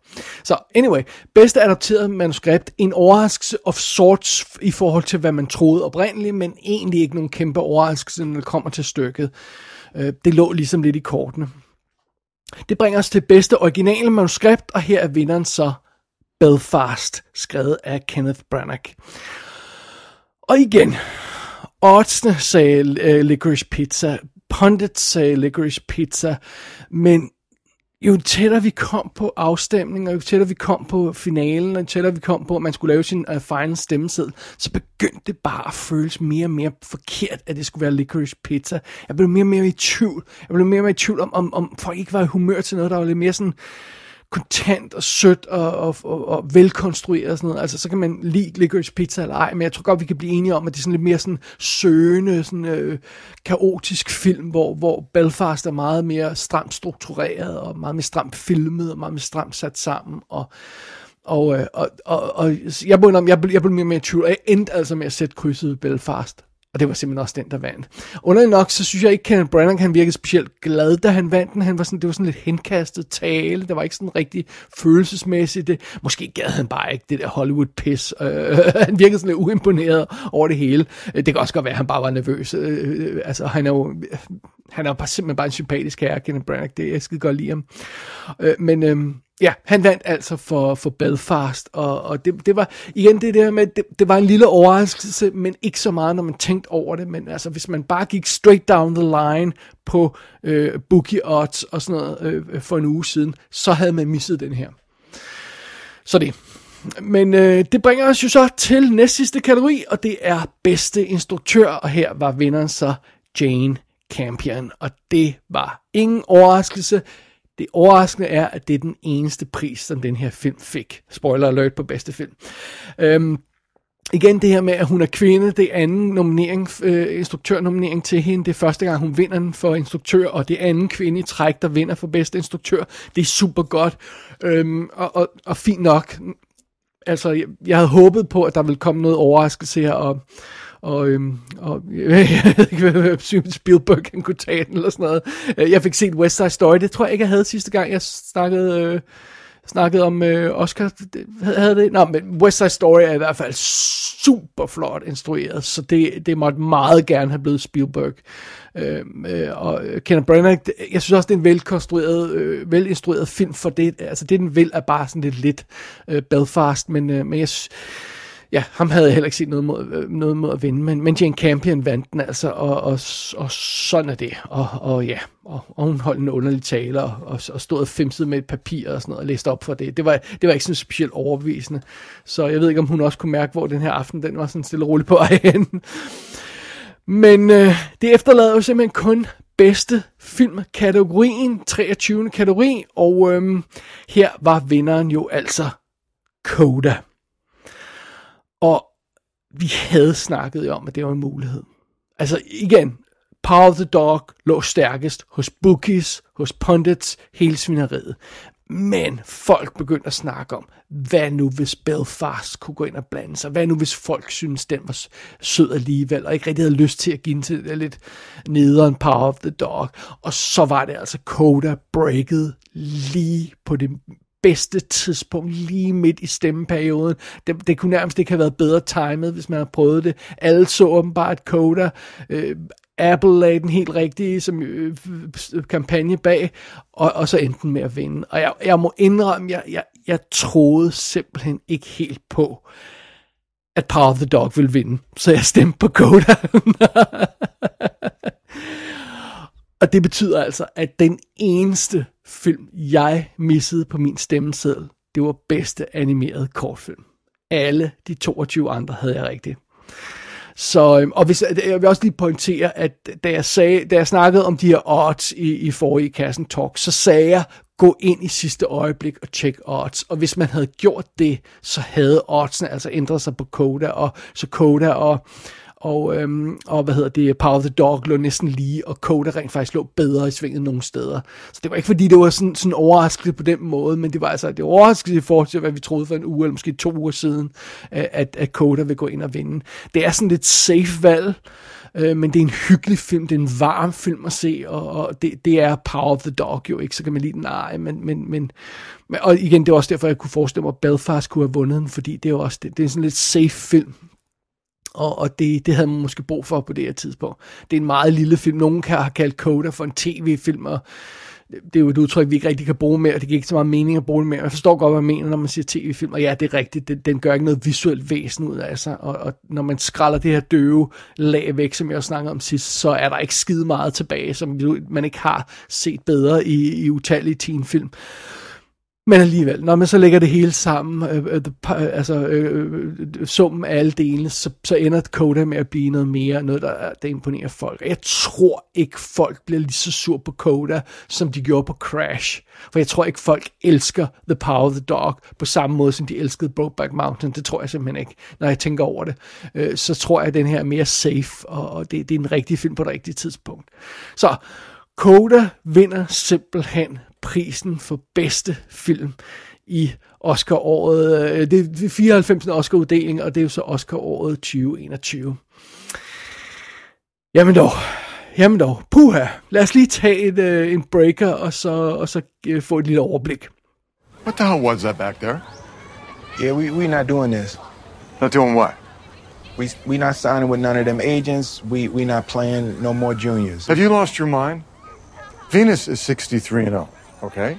Så anyway, bedste adopteret manuskript, en overraskelse of sorts i forhold til, hvad man troede oprindeligt, men egentlig ikke nogen kæmpe overraskelse, når det kommer til stykket. Uh, det lå ligesom lidt i kortene. Det bringer os til bedste originale manuskript, og her er vinderen så Belfast, skrevet af Kenneth Branagh. Og igen, oddsene sagde uh, Licorice Pizza, pundits sagde Licorice Pizza, men jo tættere vi kom på afstemningen, og jo tættere vi kom på finalen, og jo tættere vi kom på, at man skulle lave sin uh, final stemmeseddel, så begyndte det bare at føles mere og mere forkert, at det skulle være licorice pizza. Jeg blev mere og mere i tvivl. Jeg blev mere og mere i tvivl om, om, om folk ikke var i humør til noget, der var lidt mere sådan kontant og sødt og, og, og, og velkonstrueret og sådan noget. Altså, så kan man lide licorice pizza eller ej, men jeg tror godt, vi kan blive enige om, at det er sådan lidt mere sådan søgende, sådan øh, kaotisk film, hvor, hvor Belfast er meget mere stramt struktureret og meget mere stramt filmet og meget mere stramt sat sammen og og, øh, og, og, og jeg blev, jeg blev, jeg blev mere med i tvivl, og jeg endte altså med at sætte krydset Belfast. Og det var simpelthen også den, der vandt. Underligt nok, så synes jeg ikke, Kenneth Branagh, han virkede specielt glad, da han vandt den. Han var sådan, det var sådan lidt henkastet tale. Det var ikke sådan rigtig følelsesmæssigt. Det, måske gad han bare ikke det der Hollywood-pis. Uh, [laughs] han virkede sådan lidt uimponeret over det hele. Øh, det kan også godt være, at han bare var nervøs. Uh, altså, han er jo han er jo bare, simpelthen bare en sympatisk herre, Kenneth Branagh. Det, jeg skide godt lide ham. Øh, men... øh, Ja, han vandt altså for, for Belfast, og, og det, det var igen det der med, det, det var en lille overraskelse, men ikke så meget, når man tænkte over det, men altså hvis man bare gik straight down the line på øh, bookie odds og sådan noget øh, for en uge siden, så havde man misset den her. Så det. Men øh, det bringer os jo så til næst sidste kategori, og det er bedste instruktør, og her var vinderen så Jane Campion, og det var ingen overraskelse. Det overraskende er, at det er den eneste pris, som den her film fik. Spoiler alert på bedste film. Øhm, igen det her med, at hun er kvinde, det er anden nominering, øh, instruktørnominering til hende. Det er første gang, hun vinder den for instruktør, og det er anden kvinde i træk, der vinder for bedste instruktør. Det er super godt, øhm, og, og, og fint nok. Altså, jeg, jeg havde håbet på, at der ville komme noget overraskelse her, og og, øhm, og [laughs] jeg ved ikke, hvad Spielberg han kunne tage den, eller sådan noget. Øh, jeg fik set West Side Story, det tror jeg ikke, jeg havde sidste gang, jeg snakkede... Øh, snakkede om øh, Oscar, havde det? Nå, men West Side Story er i hvert fald super flot instrueret, så det, det måtte meget gerne have blevet Spielberg. Øhm, øh, og Kenneth Branagh, jeg synes også, det er en velkonstrueret, øh, velinstrueret film, for det, altså det den vil er bare sådan lidt lidt øh, Belfast, men, øh, men jeg synes, ja, ham havde jeg heller ikke set noget mod, øh, noget mod at vinde, men, men Jane Campion vandt den altså, og, og, og sådan er det. Og, og ja, og, og hun holdt en underlig tale, og, og, og stod og femsede med et papir og sådan noget, og læste op for det. Det var, det var ikke sådan specielt overbevisende. Så jeg ved ikke, om hun også kunne mærke, hvor den her aften, den var sådan stille og roligt på vej hen. Men øh, det efterlader jo simpelthen kun bedste filmkategorien, 23. kategori, og øh, her var vinderen jo altså Coda. Vi havde snakket om, at det var en mulighed. Altså igen, Power of the Dog lå stærkest hos bookies, hos pundits, hele svineriet. Men folk begyndte at snakke om, hvad nu hvis Belfast kunne gå ind og blande sig? Hvad nu hvis folk synes, den var sød alligevel, og ikke rigtig havde lyst til at give den til det lidt nederen Power of the Dog? Og så var det altså Coda breaket lige på det bedste tidspunkt, lige midt i stemmeperioden. Det, det kunne nærmest ikke have været bedre timet, hvis man havde prøvet det. Alle så åbenbart Coda. Øh, Apple lagde den helt rigtige som, øh, kampagne bag, og, og så endte den med at vinde. Og jeg, jeg må indrømme, jeg, jeg, jeg troede simpelthen ikke helt på, at Power of the Dog ville vinde. Så jeg stemte på Coda. [laughs] og det betyder altså, at den eneste film, jeg missede på min stemmeseddel, det var bedste animeret kortfilm. Alle de 22 andre havde jeg rigtigt. Så, øhm, og hvis, jeg vil også lige pointere, at da jeg, sagde, da jeg snakkede om de her odds i, i forrige Kassen Talk, så sagde jeg, gå ind i sidste øjeblik og tjek odds. Og hvis man havde gjort det, så havde oddsene altså ændret sig på Coda, og så Coda og og, øhm, og hvad hedder det, Power of the Dog lå næsten lige, og Coda rent faktisk lå bedre i svinget nogle steder. Så det var ikke fordi, det var sådan, sådan overraskende på den måde, men det var altså, det var overraskende i forhold til, hvad vi troede for en uge, eller måske to uger siden, at, at Coda vil gå ind og vinde. Det er sådan lidt safe valg, øh, men det er en hyggelig film, det er en varm film at se, og, og det, det er Power of the Dog jo ikke, så kan man lide den, nej, men, men, men, og igen, det er også derfor, jeg kunne forestille mig, at Belfast kunne have vundet den, fordi det er jo også, det, det er sådan lidt safe film, og, og det, det havde man måske brug for på det her tidspunkt. Det er en meget lille film. Nogen kan have kaldt Coda for en tv-film, og det er jo et udtryk, vi ikke rigtig kan bruge mere, og det giver ikke så meget mening at bruge det mere. Jeg forstår godt, hvad man mener, når man siger tv-film, og ja, det er rigtigt, den, den gør ikke noget visuelt væsen ud af sig, og, og når man skralder det her døve lag væk, som jeg snakkede om sidst, så er der ikke skide meget tilbage, som man ikke har set bedre i, i utallige teenfilm. Men alligevel, når man så lægger det hele sammen, øh, øh, øh altså øh, øh, øh, summen af alle delene, så, så ender Coda med at blive noget mere, noget der, der imponerer folk. Jeg tror ikke, folk bliver lige så sur på Coda, som de gjorde på Crash. For jeg tror ikke, folk elsker The Power of the Dog på samme måde, som de elskede Brokeback Mountain. Det tror jeg simpelthen ikke, når jeg tænker over det. Øh, så tror jeg, at den her er mere safe, og, og det, det er en rigtig film på det rigtige tidspunkt. Så Coda vinder simpelthen prisen for bedste film i Oscar-året. Øh, det er 94. Oscar-uddeling, og det er jo så Oscar-året 2021. Jamen dog, jamen dog, puha. Lad os lige tage et, uh, en breaker, og så, og så uh, få et lille overblik. What the hell was that back there? Yeah, we we not doing this. Not doing what? We we not signing with none of them agents. We we not playing no more juniors. Have you lost your mind? Venus is 63 and 0. Okay?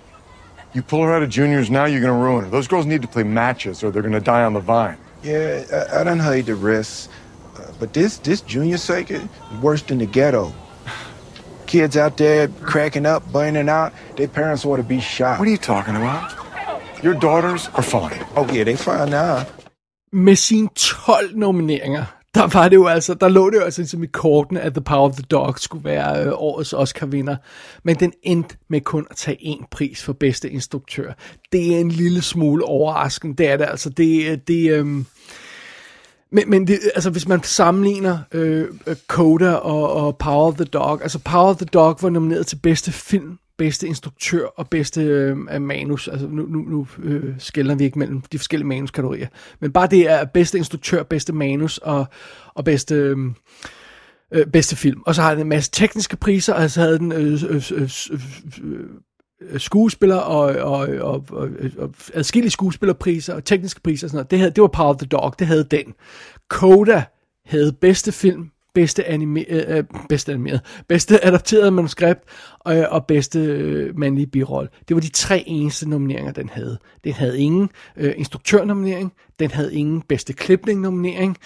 You pull her out of juniors now, you're going to ruin her. Those girls need to play matches or they're going to die on the vine. Yeah, I, I done heard the risks. Uh, but this, this junior circuit is worse than the ghetto. Kids out there cracking up, burning out. Their parents ought to be shot. What are you talking about? Your daughters are fine. Oh, yeah, they fine now. Med sine 12 nomineringer der var det jo altså, der lå det jo altså ligesom i kortene, at The Power of the Dog skulle være øh, årets Oscar-vinder. Men den endte med kun at tage én pris for bedste instruktør. Det er en lille smule overraskende, det er det altså. Det, øh, det, øh, men, men det, altså, hvis man sammenligner øh, øh, Coda og, og Power of the Dog, altså Power of the Dog var nomineret til bedste film, bedste instruktør og bedste øh, manus. Altså nu, nu, nu øh, skældner vi ikke mellem de forskellige manuskategorier. Men bare det er bedste instruktør, bedste manus og, og bedste... Øh, øh, bedste film. Og så har den en masse tekniske priser, og så havde den øh, øh, øh, øh, skuespiller og, og, og, og, og adskillige skuespillerpriser og tekniske priser og sådan noget. Det, havde, det var Power of the Dog, det havde den. Coda havde bedste film, bedste, anime, øh, øh, bedste animeret, bedste adapteret manuskript øh, og bedste øh, mandlige birolle. Det var de tre eneste nomineringer, den havde. Den havde ingen øh, instruktørnominering, den havde ingen bedste klipning-nominering,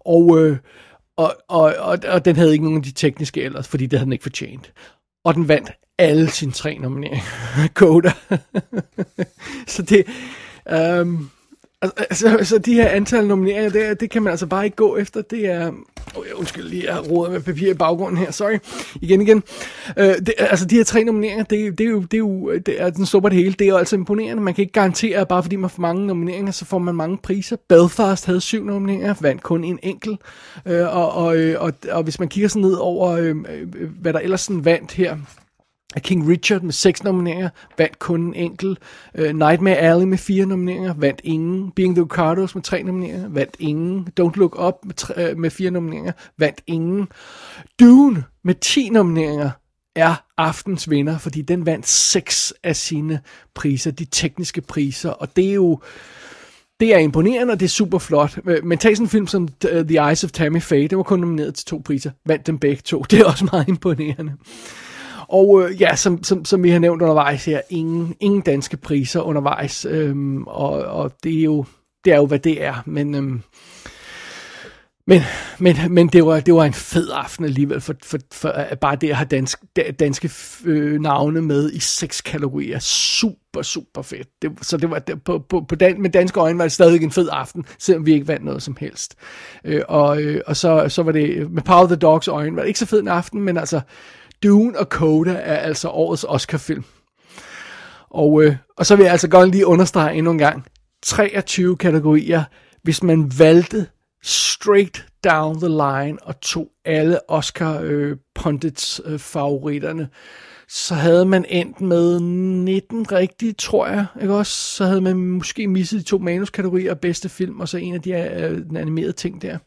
og, øh, og, og, og, og den havde ikke nogen af de tekniske ellers, fordi det havde den ikke fortjent. Og den vandt alle sine tre nomineringer. [laughs] Koda. [laughs] så det... Um, Altså, altså, så de her antal nomineringer, det, det kan man altså bare ikke gå efter. Det er... Oh, jeg undskyld lige, jeg har med papir i baggrunden her. Sorry. Igen, igen. Uh, det, altså, de her tre nomineringer, det, det er jo, det er jo det er, den stopper det hele. Det er jo altså imponerende. Man kan ikke garantere, at bare fordi man får mange nomineringer, så får man mange priser. Belfast havde syv nomineringer, vandt kun en enkelt. Uh, og, og, øh, og, og, hvis man kigger sådan ned over, uh, hvad der ellers sådan vandt her, King Richard med seks nomineringer, vandt kun en enkelt. Uh, Nightmare Alley med fire nomineringer, vandt ingen. Being the Ricardos med tre nomineringer, vandt ingen. Don't Look Up med, tre, uh, med fire nomineringer, vandt ingen. Dune med 10 nomineringer er aftens vinder, fordi den vandt seks af sine priser, de tekniske priser, og det er jo det er imponerende, og det er super flot. Øh, men tag sådan en film som The Eyes of Tammy Faye, det var kun nomineret til to priser, vandt dem begge to. [laughs] Det er også meget imponerende. Og øh, ja, som, som, som vi har nævnt undervejs her, ingen, ingen danske priser undervejs, øhm, og, og det er jo det er jo hvad det er, men øhm, men, men, men det, var, det var en fed aften alligevel, for, for, for bare det at have dansk, danske øh, navne med i seks kategorier. Super, super fedt. Det, så det var det, på, på, på dan, med danske øjne var det stadig en fed aften, selvom vi ikke vandt noget som helst. Øh, og øh, og så, så var det, med Power of the Dogs øjne, var det ikke så fed en aften, men altså, Dune og Coda er altså årets Oscar-film. Og, øh, og så vil jeg altså godt lige understrege endnu en gang. 23 kategorier. Hvis man valgte straight down the line og tog alle Oscar øh, pundits øh, favoritterne, så havde man endt med 19 rigtige, tror jeg, ikke også? Så havde man måske misset de to manuskategorier, bedste film, og så en af de øh, den animerede ting der.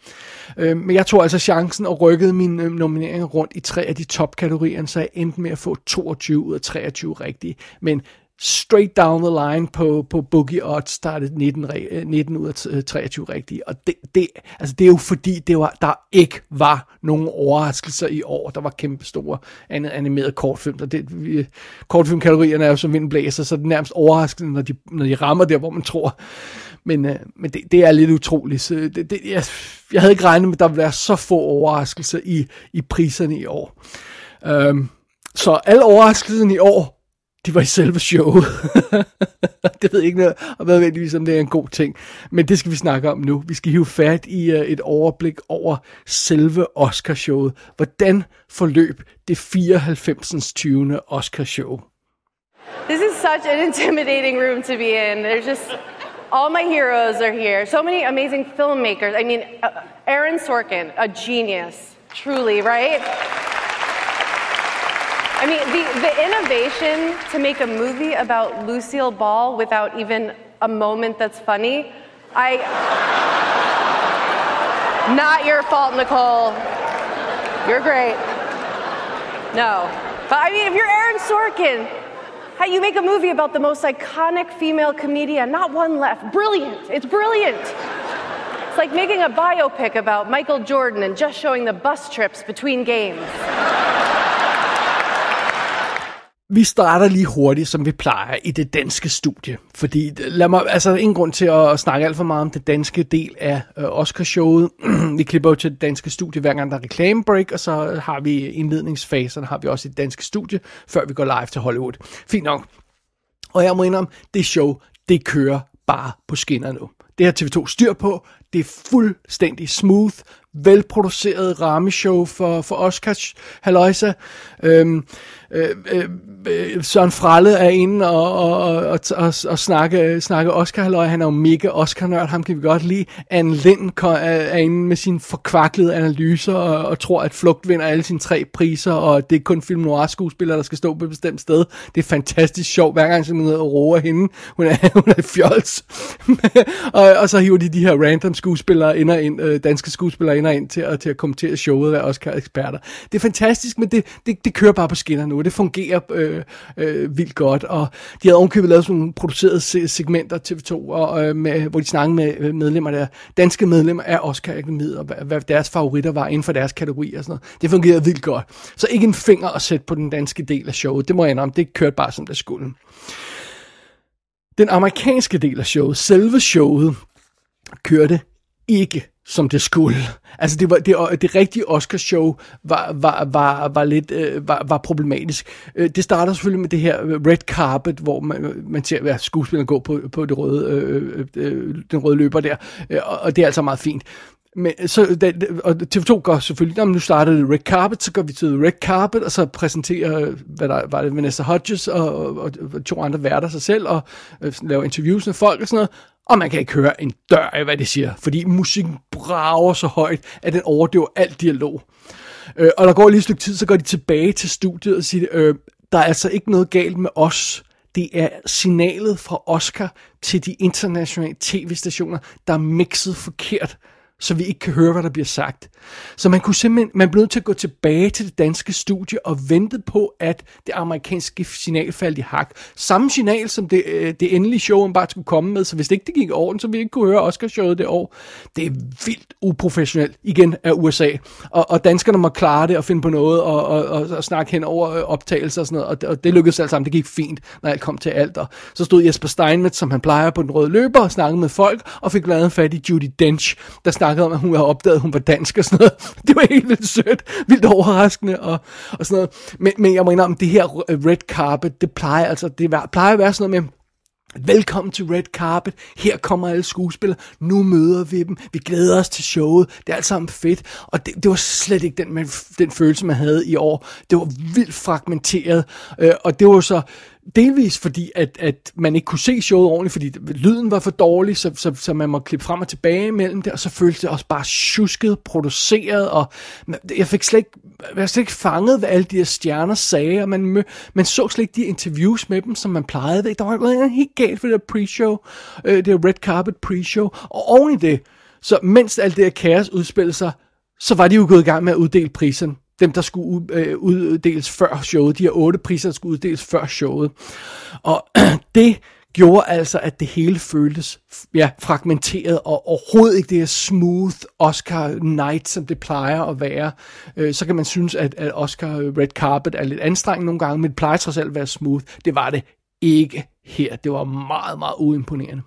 Øh, men jeg tog altså chancen og rykkede mine øh, nomineringer rundt i tre af de topkategorier, så jeg endte med at få 22 ud af 23 rigtige. Men straight down the line på, på Boogie Odds startede 19, 19 ud af 23 øh, rigtige. Og det, det, altså det er jo fordi, det var, der ikke var nogen overraskelser i år. Der var kæmpe store animerede kortfilm. Der det, vi, kortfilmkategorierne er jo som vinden blæser, så det er nærmest overraskende, når de, når de rammer der, hvor man tror. Men, øh, men det, det er lidt utroligt. Så det, det, jeg, jeg havde ikke regnet med, at der ville være så få overraskelser i, i priserne i år. Øhm, så alle overraskelserne i år de var i selve showet. [laughs] det ved jeg ikke noget om, nødvendigvis om det er en god ting. Men det skal vi snakke om nu. Vi skal hive fat i uh, et overblik over selve Oscarshowet. Hvordan forløb det 94. 20. Oscarshow? This is such an intimidating room to be in. There's just all my heroes are here. So many amazing filmmakers. I mean, uh, Aaron Sorkin, a genius, truly, right? I mean, the, the innovation to make a movie about Lucille Ball without even a moment that's funny, I. Not your fault, Nicole. You're great. No. But I mean, if you're Aaron Sorkin, how you make a movie about the most iconic female comedian, not one left. Brilliant. It's brilliant. It's like making a biopic about Michael Jordan and just showing the bus trips between games. Vi starter lige hurtigt, som vi plejer, i det danske studie. Fordi, lad mig, altså ingen grund til at snakke alt for meget om det danske del af øh, Oscarshowet. [clears throat] vi klipper jo til det danske studie, hver gang der er reklamebreak, og så har vi indledningsfaserne, har vi også i det danske studie, før vi går live til Hollywood. Fint nok. Og jeg må indrømme, det show, det kører bare på skinner nu. Det har TV2 styr på. Det er fuldstændig smooth, velproduceret rammeshow for, for Oscars Haloisa. Øhm, Øh, øh, øh, Søren Fralle er inde og, og, og, og, og snakke, snakke Oscar halløj. Han er jo mega Oscar-nørd, ham kan vi godt lide. Anne Lind er inde med sine forkvaklede analyser og, og tror, at Flugt vinder alle sine tre priser, og det er kun film noir skuespillere, der skal stå på et bestemt sted. Det er fantastisk sjovt, hver gang man roer hende. Hun er, [laughs] hun er fjols. [laughs] og, og så hiver de de her random skuespillere ind og ind, øh, danske skuespillere ind og ind til, at, til at kommentere showet af Oscar-eksperter. Det er fantastisk, men det, det, det kører bare på skinner nu og Det fungerer øh, øh, vildt godt, og de havde ovenkøbet lavet sådan nogle producerede segmenter TV2, og, øh, med, hvor de snakkede med øh, medlemmer der, danske medlemmer af Oscar Akademiet, og hvad, hvad deres favoritter var inden for deres kategori og sådan noget. Det fungerede vildt godt. Så ikke en finger at sætte på den danske del af showet, det må jeg indrømme, det kørte bare som det skulle. Den amerikanske del af showet, selve showet, kørte ikke som det skulle. Altså det var det, det rigtige Oscar show var var var var lidt øh, var, var problematisk. Øh, det starter selvfølgelig med det her øh, red carpet, hvor man, øh, man ser ja, skuespillerne gå på på det røde øh, øh, den røde løber der, og, og det er altså meget fint. Men så, da, og TV2 går selvfølgelig, jamen nu startede det Red Carpet, så går vi til Red Carpet, og så præsenterer, hvad der var det, Vanessa Hodges og, og, og to andre værter sig selv, og øh, laver interviews med folk og sådan noget, og man kan ikke høre en dør af, hvad det siger, fordi musikken brager så højt, at den overdøver alt dialog. Øh, og der går lige et stykke tid, så går de tilbage til studiet og siger, øh, der er altså ikke noget galt med os. Det er signalet fra Oscar til de internationale tv-stationer, der er mixet forkert så vi ikke kan høre, hvad der bliver sagt. Så man kunne simpelthen, man blev nødt til at gå tilbage til det danske studie og vente på, at det amerikanske signal faldt i hak. Samme signal, som det, øh, det endelige show, man bare skulle komme med, så hvis det ikke det gik orden, så vi ikke kunne høre Oscar-showet det år. Det er vildt uprofessionelt, igen, af USA. Og, og danskerne må klare det og finde på noget og, og, og, og snakke hen over øh, optagelser og sådan noget, og det, og det lykkedes alt sammen. Det gik fint, når alt kom til alt. Og så stod Jesper Steinmetz, som han plejer på den røde løber, og snakkede med folk, og fik blandt andet fat i Judy Dench, der snakkede om, at hun havde opdaget, at hun var dansk og sådan noget. [laughs] Det var helt vildt sødt, vildt overraskende og, og sådan noget. Men, men jeg må indrømme, det her red carpet, det plejer altså, det plejer at være sådan noget med, Velkommen til Red Carpet. Her kommer alle skuespillere. Nu møder vi dem. Vi glæder os til showet. Det er alt sammen fedt. Og det, det var slet ikke den, man, den følelse, man havde i år. Det var vildt fragmenteret. Øh, og det var så delvis fordi, at, at man ikke kunne se showet ordentligt, fordi lyden var for dårlig, så, så, så man må klippe frem og tilbage imellem det, og så føltes det også bare tjusket, produceret, og jeg fik slet ikke, jeg var slet ikke fanget, hvad alle de her stjerner sagde, og man, mø, man så slet ikke de interviews med dem, som man plejede. Der var noget helt galt for det der pre-show, øh, det der red carpet pre-show, og oven i det, så mens alt det her kaos udspillede sig, så var de jo gået i gang med at uddele prisen dem, der skulle ud- øh, uddeles før showet. De her otte priser, der skulle uddeles før showet. Og [clears throat] det gjorde altså, at det hele føltes ja, fragmenteret, og overhovedet ikke det her smooth Oscar night, som det plejer at være. Øh, så kan man synes, at, at Oscar Red Carpet er lidt anstrengende nogle gange, men det plejer trods alt at være smooth. Det var det ikke her. Det var meget, meget uimponerende.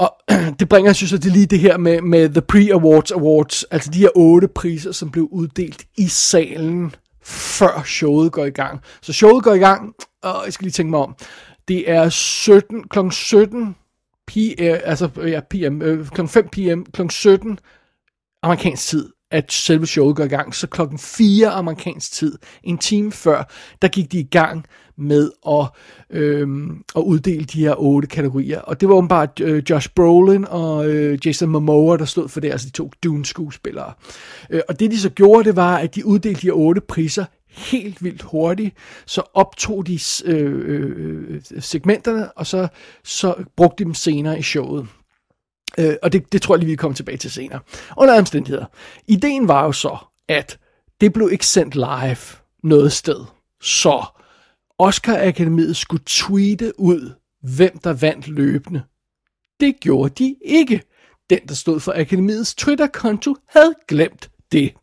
Og [clears throat] det bringer os jo så til lige det her med, med The Pre-Awards Awards, altså de her otte priser, som blev uddelt i salen, før showet går i gang. Så showet går i gang, og jeg skal lige tænke mig om, det er 17, kl. 17 p, altså ja, PM, øh, kl. 5 pm, kl. 17 amerikansk tid, at selve showet går i gang. Så klokken 4 amerikansk tid, en time før, der gik de i gang med at, øhm, at uddele de her otte kategorier. Og det var åbenbart øh, Josh Brolin og øh, Jason Momoa, der stod for det, altså de to Dune-skuespillere. Øh, og det de så gjorde, det var, at de uddelte de her otte priser helt vildt hurtigt, så optog de øh, øh, øh segmenterne, og så, så brugte de dem senere i showet. Øh, og det, det tror jeg lige, vi kommer tilbage til senere. Under omstændigheder. Ideen var jo så, at det blev ikke sendt live noget sted. Så Oscar Akademiet skulle tweete ud, hvem der vandt løbende. Det gjorde de ikke. Den, der stod for Akademiets Twitter-konto, havde glemt det.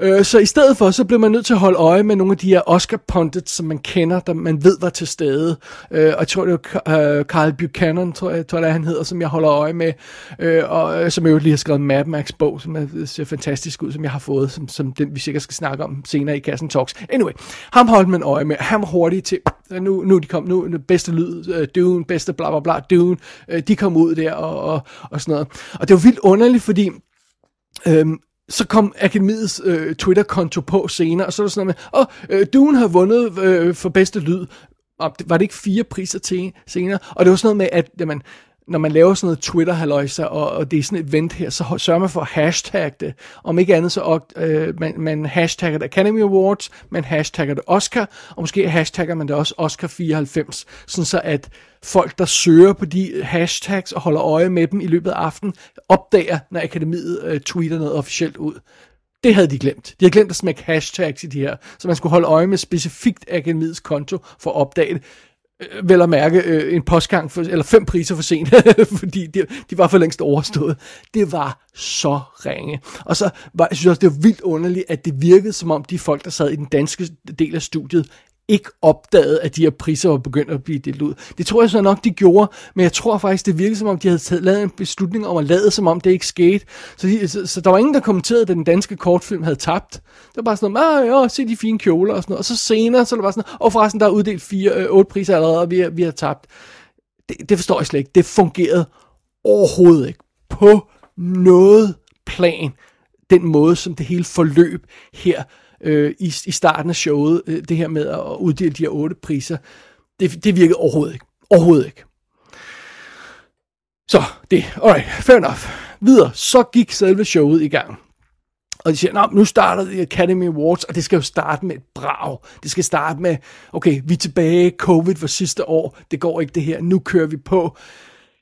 Øh, Så i stedet for, så blev man nødt til at holde øje med nogle af de her Oscar pundits, som man kender, der man ved var til stede. Øh, Og jeg tror, det var øh, Carl Buchanan, tror jeg, tror jeg, han hedder, som jeg holder øje med. Øh, Og øh, som jeg jo lige har skrevet Mad Max bog, som er, ser fantastisk ud, som jeg har fået, som, som den vi sikkert skal snakke om senere i Kassen Talks. Anyway, ham holdt man øje med. Han var hurtig til, nu, nu de kom, nu den bedste lyd, øh, Dune, bedste bla bla bla, Dune, øh, de kom ud der og, og, og sådan noget. Og det var vildt underligt, fordi Øhm, så kom Akademiets øh, Twitter-konto på senere, og så var der sådan noget med, åh, øh, Dune har vundet øh, for bedste lyd. Og det, var det ikke fire priser til senere? Og det var sådan noget med, at jamen, når man laver sådan noget twitter halløjsa og, og det er sådan et event her, så sørger man for at hashtag det. Om ikke andet, så øh, man, man hashtagger det Academy Awards, man hashtagger det Oscar, og måske hashtagger man det også Oscar 94, sådan så at folk, der søger på de hashtags og holder øje med dem i løbet af aftenen, opdager, når akademiet øh, tweeter noget officielt ud. Det havde de glemt. De havde glemt at smække hashtags i de her, så man skulle holde øje med specifikt akademiets konto for at opdage det. Øh, vel at mærke øh, en postgang, for, eller fem priser for sent, [laughs] fordi de, de var for længst overstået. Det var så ringe. Og så var, jeg synes også, det var vildt underligt, at det virkede som om de folk, der sad i den danske del af studiet, ikke opdagede, at de her priser var begyndt at blive delt ud. Det tror jeg så nok, de gjorde, men jeg tror faktisk, det virkede som om, de havde taget, lavet en beslutning om at lade som om, det ikke skete. Så, de, så, så der var ingen, der kommenterede, at den danske kortfilm havde tabt. Det var bare sådan noget, ah, ja, se de fine kjoler og sådan noget. Og så senere, så var det bare sådan, og forresten, der er uddelt fire, øh, otte priser allerede, og vi, vi har tabt. Det, det forstår jeg slet ikke. Det fungerede overhovedet ikke. På noget plan. Den måde, som det hele forløb her øh, i, i starten af showet, øh, det her med at uddele de her otte priser, det, det virkede overhovedet ikke. Overhovedet ikke. Så, det, alright, fair enough. Videre, så gik selve showet i gang. Og de siger, Nå, nu starter The Academy Awards, og det skal jo starte med et brag. Det skal starte med, okay, vi er tilbage, covid var sidste år, det går ikke det her, nu kører vi på.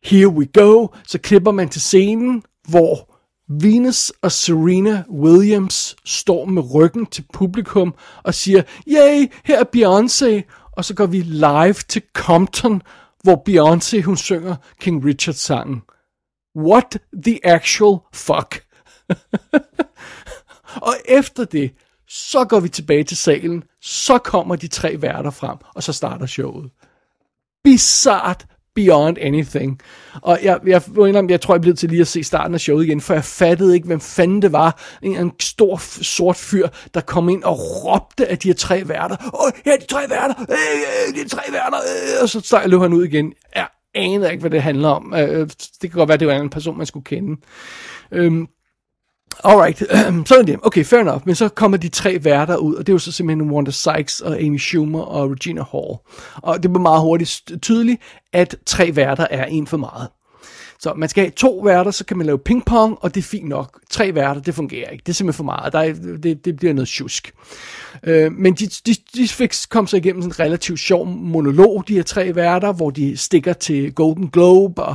Here we go. Så klipper man til scenen, hvor Venus og Serena Williams står med ryggen til publikum og siger, yay, her er Beyoncé. Og så går vi live til Compton, hvor Beyoncé, hun synger King Richard-sangen. What the actual fuck? [laughs] og efter det, så går vi tilbage til salen, så kommer de tre værter frem, og så starter showet. Bizart beyond anything. Og jeg, jeg, jeg, jeg tror, jeg blev til lige at se starten af showet igen, for jeg fattede ikke, hvem fanden det var. En, en stor sort fyr, der kom ind og råbte af de her tre værter. Åh, her er de tre værter! Øh, øh, de tre værter! Øh, og så så løb han ud igen. Jeg anede ikke, hvad det handler om. Øh, det kan godt være, det var en person, man skulle kende. Øhm, Alright, [clears throat] sådan er det. Okay, fair enough. Men så kommer de tre værter ud, og det er jo så simpelthen Wanda Sykes og Amy Schumer og Regina Hall. Og det blev meget hurtigt tydeligt, at tre værter er en for meget. Så man skal have to værter, så kan man lave pingpong, og det er fint nok. Tre værter, det fungerer ikke. Det er simpelthen for meget. Der er, det, det bliver noget tjusk. Øh, men de, de, de fik, kom så igennem sådan en relativt sjov monolog, de her tre værter, hvor de stikker til Golden Globe og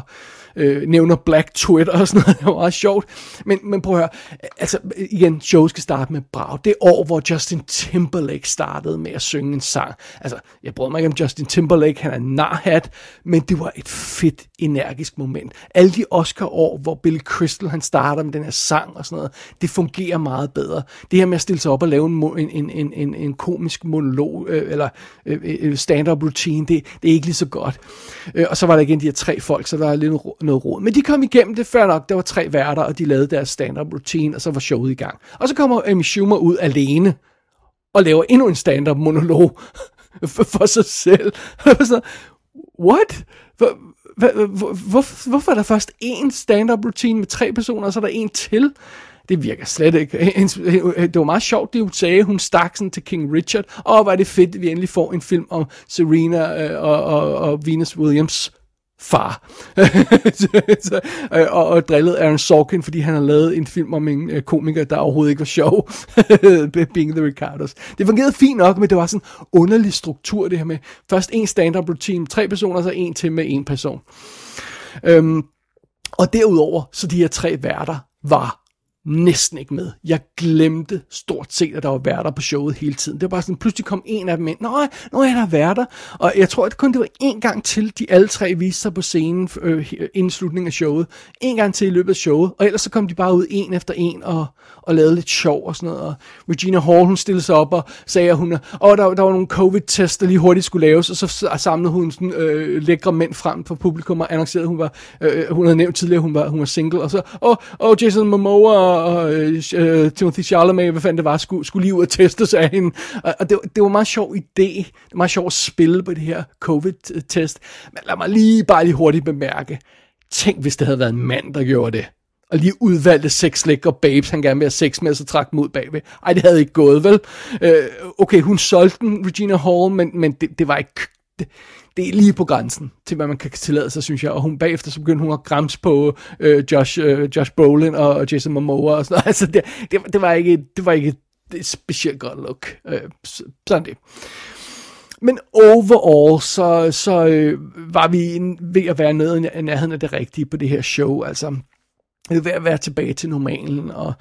øh, nævner Black Twitter og sådan noget. [laughs] Det var meget sjovt. Men, men prøv at høre, altså igen, showet skal starte med brav. Det år, hvor Justin Timberlake startede med at synge en sang. Altså, jeg bryder mig ikke om Justin Timberlake, han er narhat, men det var et fedt, energisk moment. Alle de Oscar-år, hvor Billy Crystal han starter med den her sang og sådan noget, det fungerer meget bedre. Det her med at stille sig op og lave en, en, en, en, en komisk monolog, øh, eller øh, øh, stand-up routine, det, det er ikke lige så godt. Øh, og så var der igen de her tre folk, så der er lidt noget råd. Men de kom igennem det før nok. Der var tre værter, og de lavede deres stand-up routine, og så var showet i gang. Og så kommer Amy Schumer ud alene, og laver endnu en stand-up monolog [laughs] for, for sig selv. [laughs] what? Hvor, hvor, hvor, hvorfor er der først én stand-up routine med tre personer, og så er der en til? Det virker slet ikke. Det var meget sjovt, det hun sagde. Hun stak sådan til King Richard. Og var det fedt, at vi endelig får en film om Serena øh, og, og, og Venus Williams far. [laughs] så, øh, og, og drillet Aaron Sorkin, fordi han har lavet en film om en øh, komiker, der overhovedet ikke var sjov. [laughs] Being the Ricardos. Det fungerede fint nok, men det var sådan en underlig struktur, det her med først en stand-up routine, tre personer, så en til med en person. Øhm, og derudover, så de her tre værter var næsten ikke med. Jeg glemte stort set, at der var værter på showet hele tiden. Det var bare sådan, pludselig kom en af dem ind. Nå, nå er der værter. Og jeg tror, at kun det var en gang til, de alle tre viste sig på scenen øh, inden slutningen af showet. En gang til i løbet af showet. Og ellers så kom de bare ud en efter en og, og lavede lidt sjov og sådan noget. Og Regina Hall, hun stillede sig op og sagde, at hun, åh, der, der var nogle covid-tests, der lige hurtigt skulle laves. Og så samlede hun sådan øh, lækre mænd frem for publikum og annoncerede, at hun var, øh, øh, hun havde nævnt tidligere, at hun var, hun var single. Og så, åh, åh Jason Momoa og øh, øh, Timothy Chalamet, hvad fanden det var, skulle, skulle lige ud og testes af hende. Og, og det, det var en meget sjov idé. Det var meget sjovt at spille på det her covid-test. Men lad mig lige bare lige hurtigt bemærke. Tænk, hvis det havde været en mand, der gjorde det. Og lige udvalgte seks lækre babes, han gerne vil have sex med, så trak dem ud bagved. Ej, det havde ikke gået, vel? Øh, okay, hun solgte den, Regina Hall, men, men det, det var ikke... Det, det er lige på grænsen til, hvad man kan tillade sig, synes jeg. Og hun bagefter, så begyndte hun at græmse på øh, Josh, øh, Josh Brolin og Jason Momoa og sådan noget. [laughs] Altså, det, det, det, var ikke, det var ikke et specielt godt look. Øh, sådan det. Men overall, så, så øh, var vi ved at være nede i nærheden af det rigtige på det her show. Altså, ved at være tilbage til normalen, og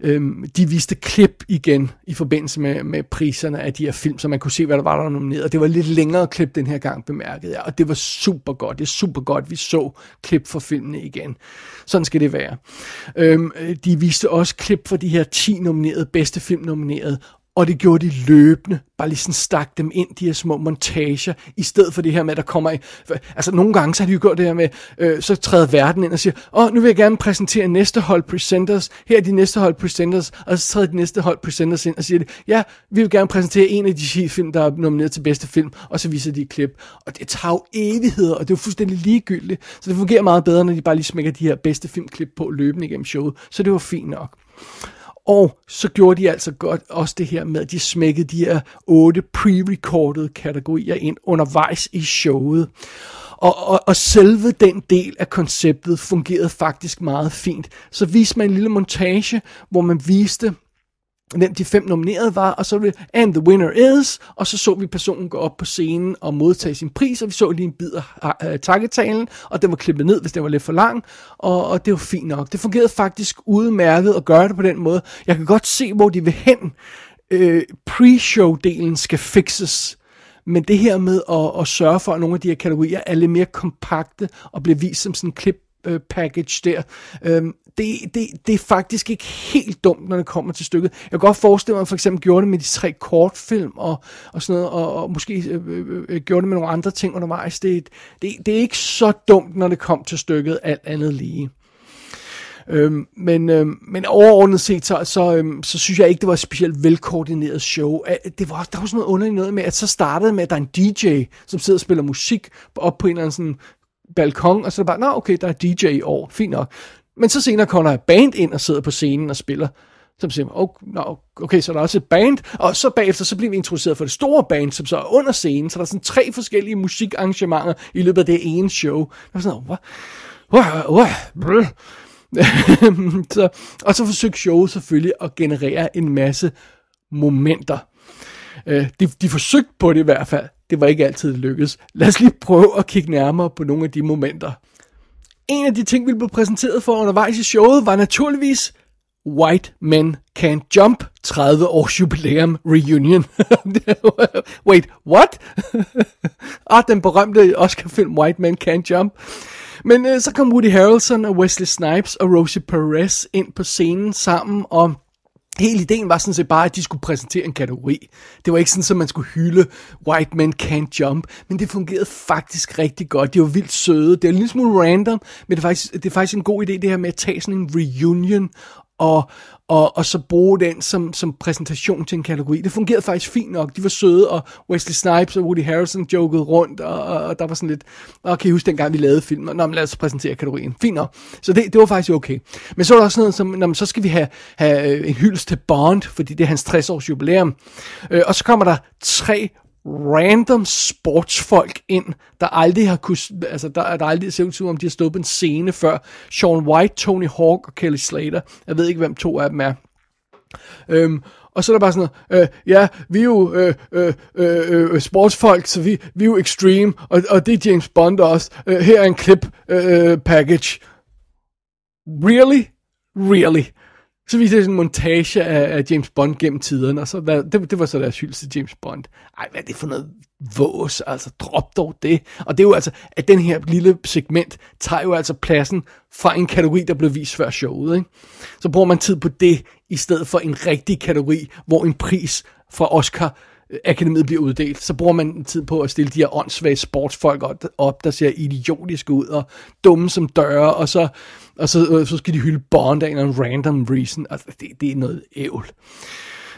øhm, de viste klip igen i forbindelse med, med priserne af de her film, så man kunne se, hvad der var der nomineret. Det var lidt længere klip den her gang, bemærkede jeg, og det var super godt. Det er super godt, vi så klip fra filmene igen. Sådan skal det være. Øhm, de viste også klip fra de her 10 nominerede, bedste film nomineret, og det gjorde de løbende, bare lige sådan stak dem ind, de her små montager, i stedet for det her med, at der kommer, altså nogle gange, så har de jo gjort det her med, øh, så træder verden ind og siger, åh, oh, nu vil jeg gerne præsentere næste hold presenters, her er de næste hold presenters, og så træder de næste hold presenters ind og siger, ja, vi vil gerne præsentere en af de 10 film, der er nomineret til bedste film, og så viser de et klip, og det tager jo evigheder, og det er jo fuldstændig ligegyldigt, så det fungerer meget bedre, når de bare lige smækker de her bedste filmklip på løbende igennem showet, så det var fint nok. Og så gjorde de altså godt også det her med, at de smækkede de her otte pre-recorded kategorier ind undervejs i showet. Og, og, og selve den del af konceptet fungerede faktisk meget fint. Så viste man en lille montage, hvor man viste hvem de fem nominerede var, og så det and the winner is, og så så vi personen gå op på scenen og modtage sin pris, og vi så lige en bid af uh, takketalen, og den var klippet ned, hvis den var lidt for lang, og, og det var fint nok. Det fungerede faktisk udmærket at gøre det på den måde. Jeg kan godt se, hvor de vil hen. Øh, pre-show-delen skal fixes, men det her med at, at sørge for, at nogle af de her kategorier er lidt mere kompakte og bliver vist som sådan en klip øh, package der. Øhm, det, det, det er faktisk ikke helt dumt, når det kommer til stykket. Jeg kan godt forestille mig, at for eksempel gjorde det med de tre kortfilm og, og sådan noget, og, og måske øh, øh, øh, gjorde det med nogle andre ting undervejs. Det, det, det er ikke så dumt, når det kom til stykket, alt andet lige. Øhm, men, øhm, men overordnet set, så, så, øhm, så synes jeg ikke, det var et specielt velkoordineret show. Det var, der var sådan noget underligt noget med, at så startede med, at der er en DJ, som sidder og spiller musik op på en eller anden sådan balkon, og så er det bare, nå okay, der er DJ i år, fint nok. Men så senere kommer der et band ind og sidder på scenen og spiller. Så siger, oh, no, okay, så er der også et band, og så bagefter så bliver vi introduceret for det store band, som så er under scenen, så der er sådan tre forskellige musikarrangementer i løbet af det ene show. Der er sådan, what? What? What? [laughs] så, og så forsøgte showet selvfølgelig at generere en masse momenter. Øh, de, de forsøgte på det i hvert fald. Det var ikke altid lykkedes. Lad os lige prøve at kigge nærmere på nogle af de momenter. En af de ting, vi blev præsenteret for undervejs i showet, var naturligvis White Men Can't Jump 30 års jubilæum reunion. [laughs] Wait, what? og [laughs] ah, den berømte Oscar-film White Men Can't Jump. Men øh, så kom Woody Harrelson og Wesley Snipes og Rosie Perez ind på scenen sammen, og Hele ideen var sådan set bare, at de skulle præsentere en kategori. Det var ikke sådan, at man skulle hylde White Men Can't Jump, men det fungerede faktisk rigtig godt. Det var vildt søde. Det er en lille smule random, men det er, faktisk, det er faktisk en god idé, det her med at tage sådan en reunion og, og, og så bruge den som, som præsentation til en kategori. Det fungerede faktisk fint nok. De var søde, og Wesley Snipes og Woody Harrison jokede rundt, og, og, og der var sådan lidt, okay, huske dengang vi lavede filmen, nå, men lad os præsentere kategorien. Fint nok. Så det, det var faktisk okay. Men så var der også noget som, nå, så skal vi have, have øh, en hyldest til Bond, fordi det er hans 60 års jubilæum. Øh, og så kommer der tre random sportsfolk ind, der aldrig har kunnet, altså der, der aldrig ser ud til, om de har stået på en scene før. Sean White, Tony Hawk og Kelly Slater. Jeg ved ikke, hvem to af dem er. Øhm, og så er der bare sådan noget, øh, ja, vi er jo øh, øh, øh, øh, øh sportsfolk, så vi, vi er jo extreme, og, og det er James Bond også. Øh, her er en clip øh, øh package. Really? Really? Så viste det sådan en montage af, af James Bond gennem tiden, og så der, det, det var så deres hyldest til James Bond. Ej, hvad er det for noget vås? Altså, drop dog det. Og det er jo altså, at den her lille segment tager jo altså pladsen fra en kategori, der blev vist før showet. Ikke? Så bruger man tid på det, i stedet for en rigtig kategori, hvor en pris fra Oscar akademiet bliver uddelt, så bruger man tid på at stille de her åndssvage sportsfolk op, der ser idiotiske ud og dumme som døre, og så, og så, øh, så skal de hylde Bond af en random reason. Altså, det, det er noget ævl.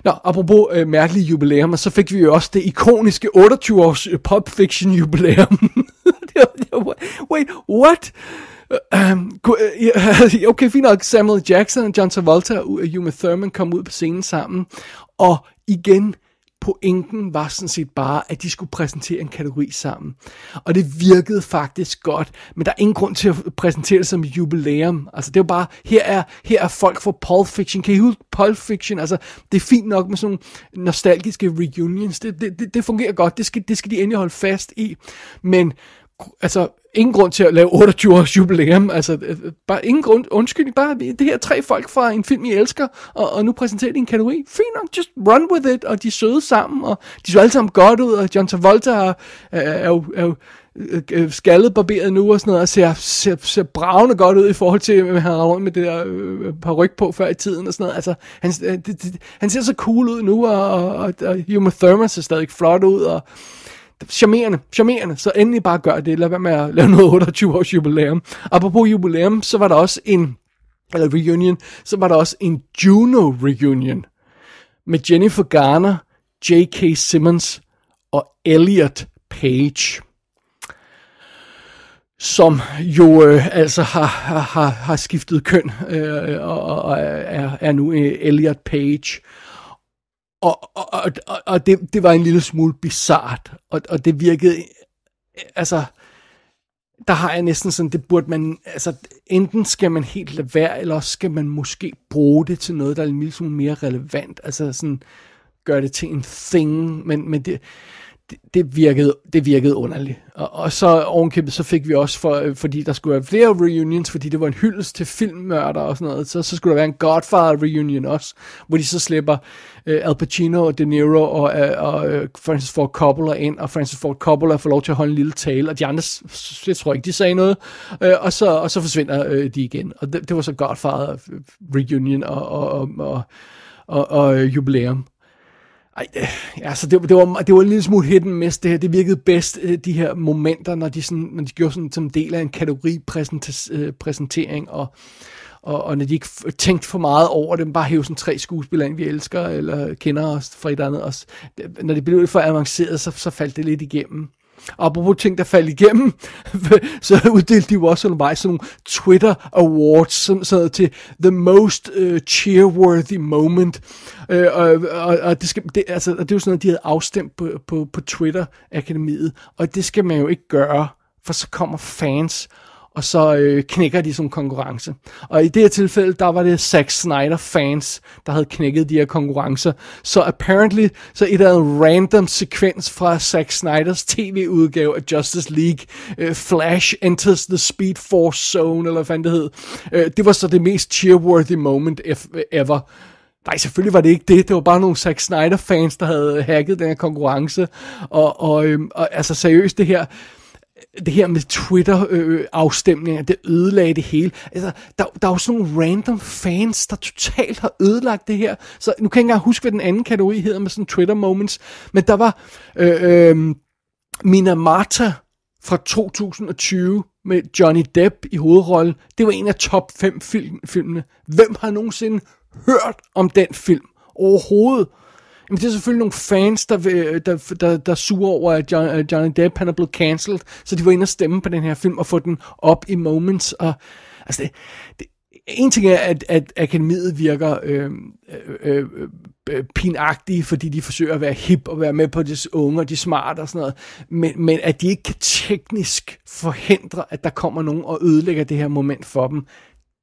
Nå, apropos øh, mærkelige jubilæum, så fik vi jo også det ikoniske 28-års øh, Pop Fiction jubilæum. [laughs] Wait, what? [clears throat] Um, [laughs] okay, fint nok. Samuel Jackson, John Travolta og øh, Uma Thurman kom ud på scenen sammen. Og igen, pointen var sådan set bare, at de skulle præsentere en kategori sammen. Og det virkede faktisk godt, men der er ingen grund til at præsentere det som jubilæum. Altså det er bare, her er, her er folk fra Pulp Fiction. Kan I huske Pulp Fiction? Altså det er fint nok med sådan nogle nostalgiske reunions. Det, det, det, det fungerer godt. Det skal, det skal de endelig holde fast i. Men altså, ingen grund til at lave 28 års jubilæum, altså, øh, øh, bare ingen grund, undskyld, bare det her tre folk fra en film, I elsker, og, og nu præsenterer de en kategori, fint nok, just run with it, og de er søde sammen, og de så alle sammen godt ud, og John Travolta er, er, er, jo, er jo øh, skaldet barberet nu og sådan noget, og ser, ser, ser bravende godt ud i forhold til, at han har rundt med det der øh, par ryg på før i tiden og sådan noget. Altså, han, det, det, han ser så cool ud nu, og, og, og, og Uma Thurman ser stadig flot ud, og charmerende, charmerende, så endelig bare gør det. Lad være med at lave noget 28 års jubilæum. Apropos jubilæum, så var der også en, eller reunion, så var der også en Juno reunion med Jennifer Garner, J.K. Simmons og Elliot Page som jo øh, altså har, har, har skiftet køn øh, og, og er, er nu øh, Elliot Page. Og, og, og, og det, det var en lille smule bizart, og, og det virkede, altså, der har jeg næsten sådan, det burde man, altså, enten skal man helt lade være, eller også skal man måske bruge det til noget, der er en lille smule mere relevant, altså sådan, gøre det til en thing, men, men det, det, virkede, det virkede underligt. Og, og så ovenkæmpet, så fik vi også, for, øh, fordi der skulle være flere reunions, fordi det var en hyldest til filmmørder og sådan noget, så, så skulle der være en Godfather reunion også, hvor de så slipper uh, Al Pacino og De Niro og, uh, og Francis Ford Coppola ind, og Francis Ford Coppola får lov til at holde en lille tale, og de andre, jeg tror ikke, de sagde noget, uh, og, så, og så forsvinder uh, de igen. Og det, det var så Godfather reunion og, og, og, og, og, og jubilæum. Ej, øh, altså det, det, var, det var en lille smule hidden miss, det her. Det virkede bedst, øh, de her momenter, når de, sådan, når de gjorde sådan som del af en kategoripræsentering, øh, og, og, og når de ikke tænkte for meget over det, bare hæve sådan tre skuespillere ind, vi elsker, eller kender os fra et andet. Os. Når det blev for avanceret, så, så faldt det lidt igennem. Og apropos ting, der faldt igennem, [laughs] så uddelte de jo også undervejs sådan nogle Twitter Awards, sådan, sådan til The Most uh, Cheerworthy Moment. Øh, og, og, og det, skal, det, altså, det er jo sådan noget, de havde afstemt på, på, på Twitter-akademiet, og det skal man jo ikke gøre, for så kommer fans og så øh, knækker de som konkurrence. Og i det her tilfælde, der var det Zack Snyder fans, der havde knækket de her konkurrencer. Så apparently, så et af andet random sekvens fra Zack Snyders tv-udgave af Justice League, øh, Flash enters the Speed Force Zone, eller hvad fanden det hed. Øh, det var så det mest cheerworthy moment ever. Nej, selvfølgelig var det ikke det. Det var bare nogle Zack Snyder-fans, der havde hacket den her konkurrence. Og, og, øhm, og altså seriøst, det her det her med Twitter-afstemninger, det ødelagde det hele. Altså, der, der er jo sådan nogle random fans, der totalt har ødelagt det her. Så nu kan jeg ikke engang huske, hvad den anden kategori hedder med sådan Twitter-moments. Men der var øh, øh, Mina Marta fra 2020 med Johnny Depp i hovedrollen. Det var en af top 5 film, filmene. Hvem har nogensinde hørt om den film overhovedet? Men det er selvfølgelig nogle fans, der, der, der, der suger over, at John, Johnny Depp han er blevet cancelled, så de var inde og stemme på den her film og få den op i moments. Og, altså det, det, en ting er, at, at akademiet virker øhm, øh, øh, øh, pinagtige, fordi de forsøger at være hip og være med på de unge og de smarte og sådan noget, men, men at de ikke kan teknisk forhindre, at der kommer nogen og ødelægger det her moment for dem,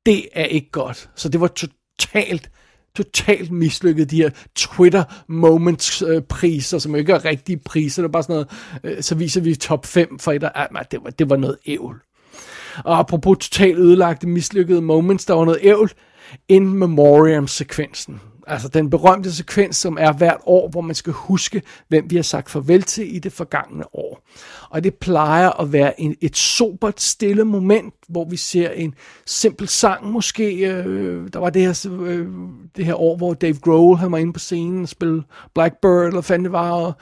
det er ikke godt. Så det var totalt totalt mislykket, de her Twitter Moments øh, priser, som ikke er rigtige priser, det er bare sådan noget, øh, så viser vi top 5 for et af, ah, det var, det var noget ævl. Og apropos totalt ødelagte, mislykkede moments, der var noget ævl, in memoriam sekvensen. Altså den berømte sekvens, som er hvert år, hvor man skal huske, hvem vi har sagt farvel til i det forgangne år. Og det plejer at være en, et sobert, stille moment, hvor vi ser en simpel sang måske. Øh, der var det her, øh, det her år, hvor Dave Grohl han var inde på scenen og spillede Blackbird, eller fandt det var, og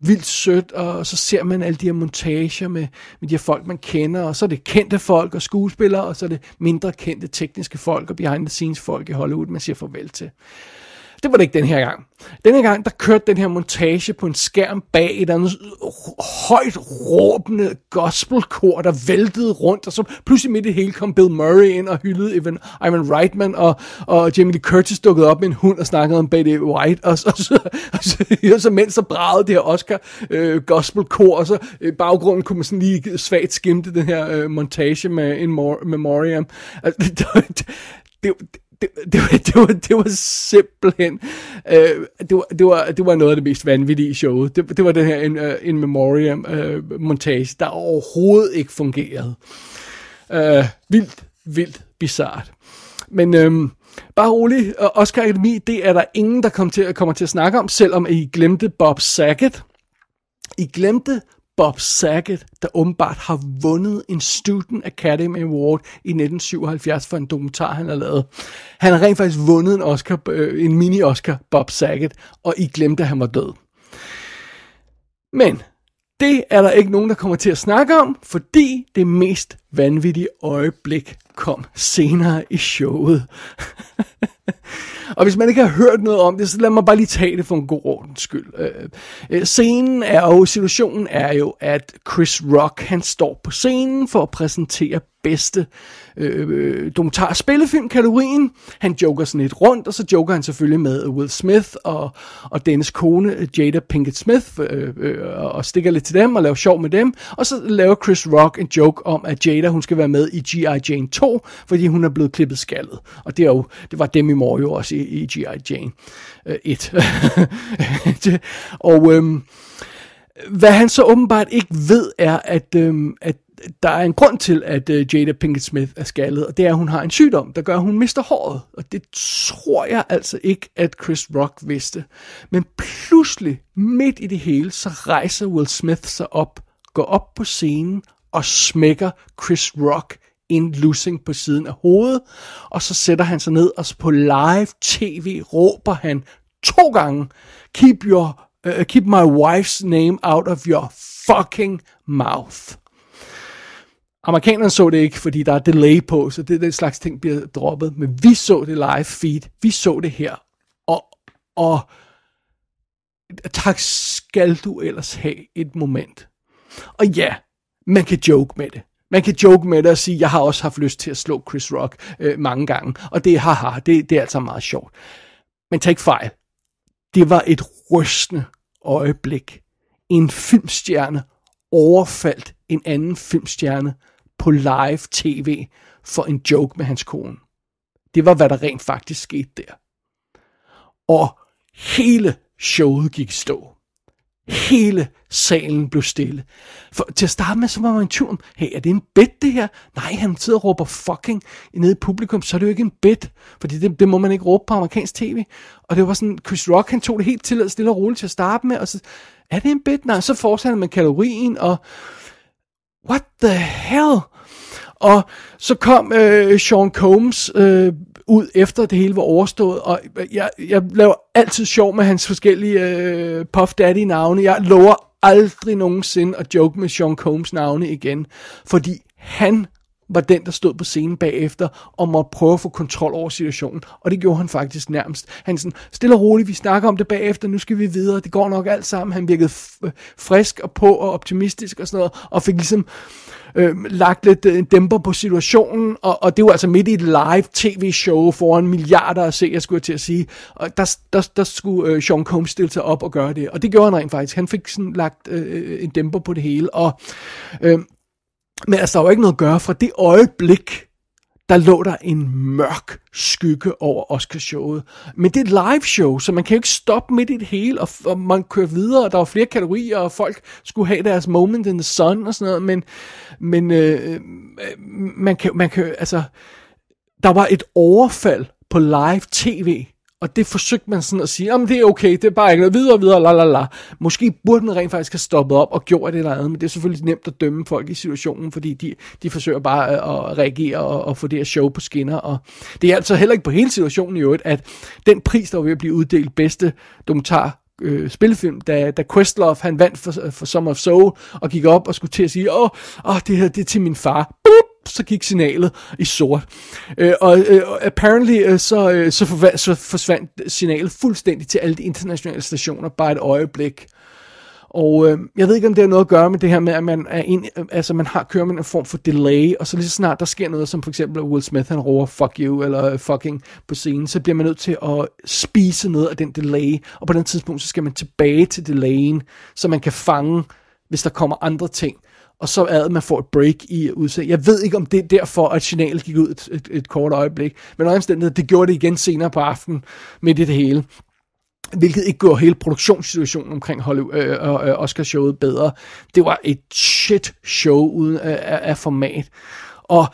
vildt sødt, og så ser man alle de her montager med, med de her folk, man kender, og så er det kendte folk og skuespillere, og så er det mindre kendte tekniske folk og behind the scenes folk i Hollywood, man siger farvel til. Det var det ikke den her gang. Den her gang, der kørte den her montage på en skærm bag et andet højt råbende gospelkor, der væltede rundt, og så pludselig midt i det hele kom Bill Murray ind og hyldede Ivan, Ivan Reitman, og, og Jamie Lee Curtis dukkede op med en hund og snakkede om Betty White, og, og, så, og, så, og så mens så bragede det her Oscar øh, gospelkor, og så i baggrunden kunne man sådan lige svagt skimte den her øh, montage med en memoriam. Altså, [laughs] det, det, det, det, det, var, det, var, det var simpelthen, øh, det, var, det, var, det var noget af det mest vanvittige i showet. Det, det var den her in, uh, øh, in memoriam uh, montage, der overhovedet ikke fungerede. Uh, vildt, vildt bizart. Men øhm, bare rolig, Oscar Academy, det er der ingen, der kommer til, kommer til at snakke om, selvom I glemte Bob Saget. I glemte Bob Saget, der åbenbart har vundet en Student Academy Award i 1977 for en dokumentar, han har lavet. Han har rent faktisk vundet en Oscar, øh, en mini-Oscar, Bob Saget, og I glemte, at han var død. Men det er der ikke nogen, der kommer til at snakke om, fordi det mest vanvittige øjeblik kom senere i showet. [laughs] Og hvis man ikke har hørt noget om det, så lad mig bare lige tage det for en god ordens skyld. Øh, øh scenen er jo, situationen er jo, at Chris Rock, han står på scenen for at præsentere bedste Øh, øh, dokumentar spillefilm kategorien. Han joker sådan lidt rundt, og så joker han selvfølgelig med Will Smith og, og dennes kone, Jada Pinkett Smith, øh, øh, og stikker lidt til dem og laver sjov med dem. Og så laver Chris Rock en joke om, at Jada hun skal være med i G.I. Jane 2, fordi hun er blevet klippet skaldet. Og det, er jo, det var dem i morgen jo også i, i G.I. Jane øh, 1. [laughs] og Øh, hvad han så åbenbart ikke ved, er, at, øhm, at der er en grund til, at uh, Jada Pinkett Smith er skaldet, og det er, at hun har en sygdom, der gør, at hun mister håret. Og det tror jeg altså ikke, at Chris Rock vidste. Men pludselig, midt i det hele, så rejser Will Smith sig op, går op på scenen og smækker Chris Rock en lussing på siden af hovedet, og så sætter han sig ned, og så på live tv råber han to gange, keep, your, uh, keep my wife's name out of your fucking mouth. Amerikanerne så det ikke, fordi der er delay på, så det den slags ting bliver droppet. Men vi så det live feed. Vi så det her. Og, og tak skal du ellers have et moment. Og ja, man kan joke med det. Man kan joke med det og sige, jeg har også haft lyst til at slå Chris Rock øh, mange gange. Og det haha, det, det er altså meget sjovt. Men tag ikke fejl. Det var et rystende øjeblik. En filmstjerne overfaldt en anden filmstjerne på live tv for en joke med hans kone. Det var, hvad der rent faktisk skete der. Og hele showet gik stå. Hele salen blev stille. For til at starte med, så var man i tvivl om, hey, er det en bed det her? Nej, han sidder og råber fucking nede i publikum, så er det jo ikke en bed. fordi det, det må man ikke råbe på amerikansk tv. Og det var sådan, Chris Rock, han tog det helt til at stille og roligt til at starte med, og så, er det en bed? Nej, så fortsatte man kalorien, og what the hell? Og så kom øh, Sean Combs øh, ud efter det hele var overstået, og jeg, jeg laver altid sjov med hans forskellige øh, Puff Daddy navne. Jeg lover aldrig nogensinde at joke med Sean Combs navne igen, fordi han var den, der stod på scenen bagefter og måtte prøve at få kontrol over situationen. Og det gjorde han faktisk nærmest. Han sådan, stille og roligt, vi snakker om det bagefter, nu skal vi videre, det går nok alt sammen. Han virkede øh, frisk og på og optimistisk og sådan noget, og fik ligesom øh, lagt lidt øh, en dæmper på situationen, og, og det var altså midt i et live tv-show foran milliarder af seere, skulle jeg til at sige, og der, der, der skulle øh, Sean Combs stille sig op og gøre det, og det gjorde han rent faktisk. Han fik sådan lagt øh, øh en dæmper på det hele, og øh, men altså, der var ikke noget at gøre fra det øjeblik, der lå der en mørk skygge over Oscarshowet. Men det er et live show, så man kan jo ikke stoppe midt i det hele, og, og man kører videre, og der var flere kategorier, og folk skulle have deres moment in the sun og sådan noget, men, men øh, øh man, kan, man kan, altså, der var et overfald på live tv, og det forsøgte man sådan at sige, om det er okay, det er bare ikke noget videre, videre, la la la. Måske burde man rent faktisk have stoppet op og gjort det eller andet, men det er selvfølgelig nemt at dømme folk i situationen, fordi de, de forsøger bare øh, at reagere og, og få det her show på skinner. Og det er altså heller ikke på hele situationen i øvrigt, at den pris, der var ved at blive uddelt bedste dokumentar øh, spilfilm, da, da Questlove han vandt for, øh, for Summer of Soul, og gik op og skulle til at sige, åh, åh det her det er til min far. Boop! Så gik signalet i sort. Øh, og øh, apparently øh, så, øh, så, forva- så forsvandt signalet fuldstændig til alle de internationale stationer bare et øjeblik. Og øh, jeg ved ikke, om det har noget at gøre med det her med, at man, er en, øh, altså, man har kører med en form for delay, og så lige så snart der sker noget, som for eksempel Will Smith, han roer fuck you, eller øh, fucking på scenen, så bliver man nødt til at spise noget af den delay, og på den tidspunkt, så skal man tilbage til delayen, så man kan fange, hvis der kommer andre ting og så er man får et break i udsendelsen. Jeg ved ikke, om det er derfor, at signalet gik ud et, et, et kort øjeblik, men omstændighed, det gjorde det igen senere på aftenen, midt i det hele. Hvilket ikke gjorde hele produktionssituationen omkring Hollywood, øh, øh, øh, Oscar-showet bedre. Det var et shit show uden øh, af, af format. Og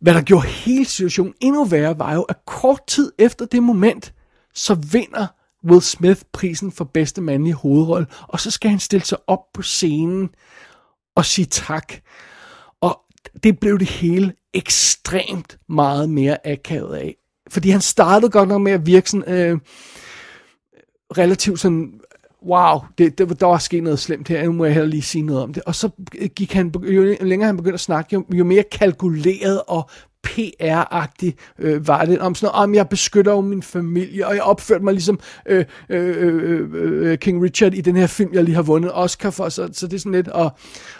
hvad der gjorde hele situationen endnu værre, var jo, at kort tid efter det moment, så vinder Will Smith prisen for bedste mandlige hovedrolle, og så skal han stille sig op på scenen og sige tak. Og det blev det hele ekstremt meget mere akavet af. Fordi han startede godt nok med at virke sådan, øh, relativt sådan, wow, det, det, der var sket noget slemt her, nu må jeg heller lige sige noget om det. Og så øh, gik han, jo længere han begyndte at snakke, jo, jo mere kalkuleret og PR-agtig øh, var det, om sådan noget, om jeg beskytter jo min familie, og jeg opførte mig ligesom øh, øh, øh, øh, King Richard i den her film, jeg lige har vundet Oscar for, så, så det er sådan lidt, og,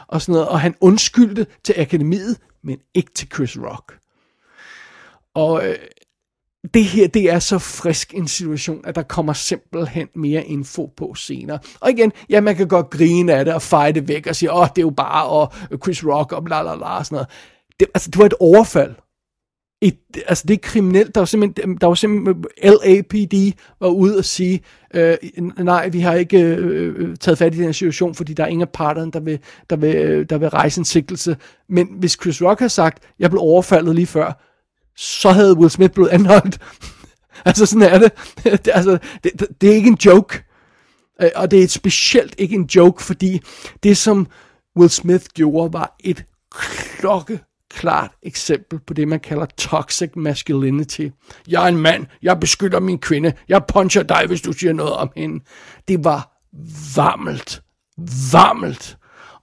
og sådan noget, og han undskyldte til akademiet, men ikke til Chris Rock. Og øh, det her, det er så frisk en situation, at der kommer simpelthen mere info på senere. Og igen, ja, man kan godt grine af det og feje det væk og sige, åh, oh, det er jo bare og Chris Rock og bla bla bla og sådan noget. Det, altså, det var et overfald et, altså det er kriminelt. Der var simpelthen, der var simpelthen LAPD var ude og sige, øh, nej, vi har ikke øh, øh, taget fat i den her situation, fordi der er ingen af parterne, der vil, der, vil, øh, der vil rejse en sigtelse. Men hvis Chris Rock har sagt, jeg blev overfaldet lige før, så havde Will Smith blevet anholdt. [laughs] altså sådan er det. [laughs] det, altså, det, det, det er ikke en joke. Øh, og det er et specielt ikke en joke, fordi det som Will Smith gjorde, var et klokke klart eksempel på det, man kalder toxic masculinity. Jeg er en mand, jeg beskytter min kvinde, jeg puncher dig, hvis du siger noget om hende. Det var varmelt, varmelt.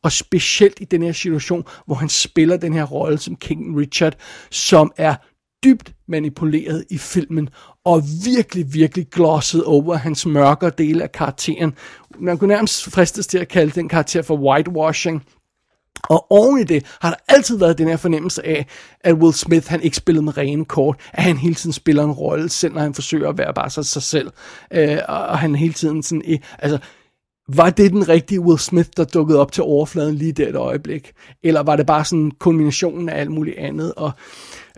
Og specielt i den her situation, hvor han spiller den her rolle som King Richard, som er dybt manipuleret i filmen, og virkelig, virkelig glosset over hans mørkere dele af karakteren. Man kunne nærmest fristes til at kalde den karakter for whitewashing, og oven i det har der altid været den her fornemmelse af, at Will Smith han ikke spillede med rene kort, at han hele tiden spiller en rolle, selv når han forsøger at være bare sig, sig selv. Øh, og han hele tiden sådan, øh, altså, var det den rigtige Will Smith, der dukkede op til overfladen lige der et øjeblik? Eller var det bare sådan kombinationen af alt muligt andet? Og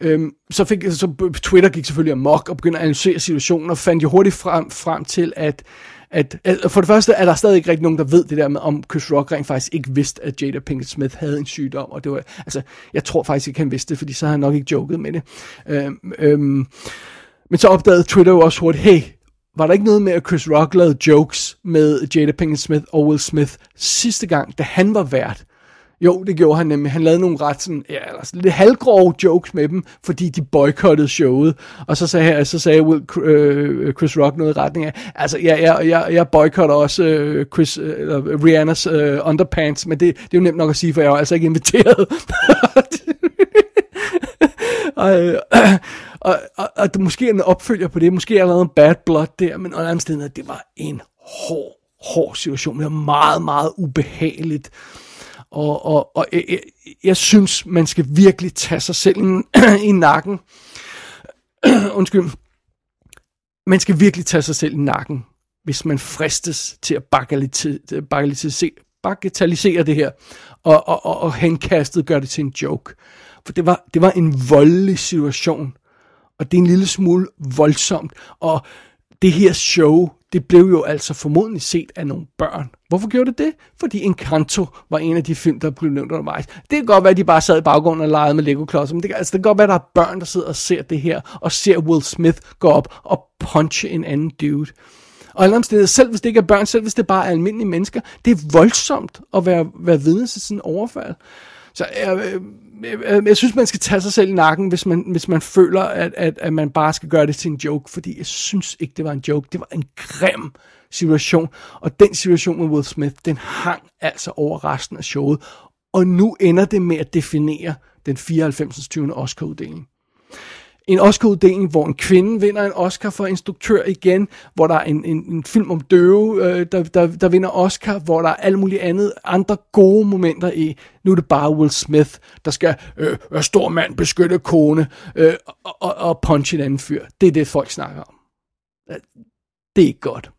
øhm, så fik så Twitter gik selvfølgelig amok og begyndte at analysere situationen og fandt jo hurtigt frem, frem til, at at, at for det første er der stadig ikke rigtig nogen, der ved det der med, om Chris Rock rent faktisk ikke vidste, at Jada Pinkett Smith havde en sygdom, og det var, altså, jeg tror faktisk ikke, han vidste det, fordi så har han nok ikke joket med det. Øhm, øhm, men så opdagede Twitter jo også hurtigt, hey, var der ikke noget med, at Chris Rock lavede jokes med Jada Pinkett Smith og Will Smith sidste gang, da han var vært? Jo, det gjorde han nemlig. Han lavede nogle ret sådan, ja, altså lidt halvgrove jokes med dem, fordi de boykottede showet. Og så sagde, så sagde Will, øh, Chris Rock noget i retning af, altså, ja, jeg, jeg, jeg boykotter også øh, Chris, øh, Rihannas øh, underpants, men det, det er jo nemt nok at sige, for jeg var altså ikke inviteret. [laughs] og, øh, og, og, og, og måske en opfølger på det, måske er der en bad blood der, men under andet det var en hård, hård situation. Det var meget, meget ubehageligt. Og, og, og jeg, jeg synes, man skal virkelig tage sig selv i, [clears throat] i nakken. [clears throat] Undskyld. Man skal virkelig tage sig selv i nakken, hvis man fristes til at bagatellisere, bagatellisere det her, og, og, og, og henkastet gør det til en joke. For det var, det var en voldelig situation, og det er en lille smule voldsomt, og det her show, det blev jo altså formodentlig set af nogle børn. Hvorfor gjorde det det? Fordi Encanto var en af de film, der blev nævnt undervejs. Det kan godt være, at de bare sad i baggrunden og legede med Lego-klodser, men det, kan, altså, det kan godt være, at der er børn, der sidder og ser det her, og ser Will Smith gå op og punche en anden dude. Og alle omstændigheder, selv hvis det ikke er børn, selv hvis det bare er almindelige mennesker, det er voldsomt at være, være vidne til sådan en overfald. Så øh, jeg, jeg synes, man skal tage sig selv i nakken, hvis man, hvis man føler, at, at, at man bare skal gøre det til en joke, fordi jeg synes ikke, det var en joke. Det var en grim situation, og den situation med Will Smith, den hang altså over resten af showet, og nu ender det med at definere den 94. 20. Oscar-uddeling en Oscar-uddeling, hvor en kvinde vinder en Oscar for instruktør igen, hvor der er en, en, en film om døve, øh, der, der, der vinder Oscar, hvor der er alt muligt andet, andre gode momenter i. Nu er det bare Will Smith, der skal øh, være stor mand, beskytte kone øh, og, og, og punche en anden fyr. Det er det, folk snakker om. Øh, det er ikke godt.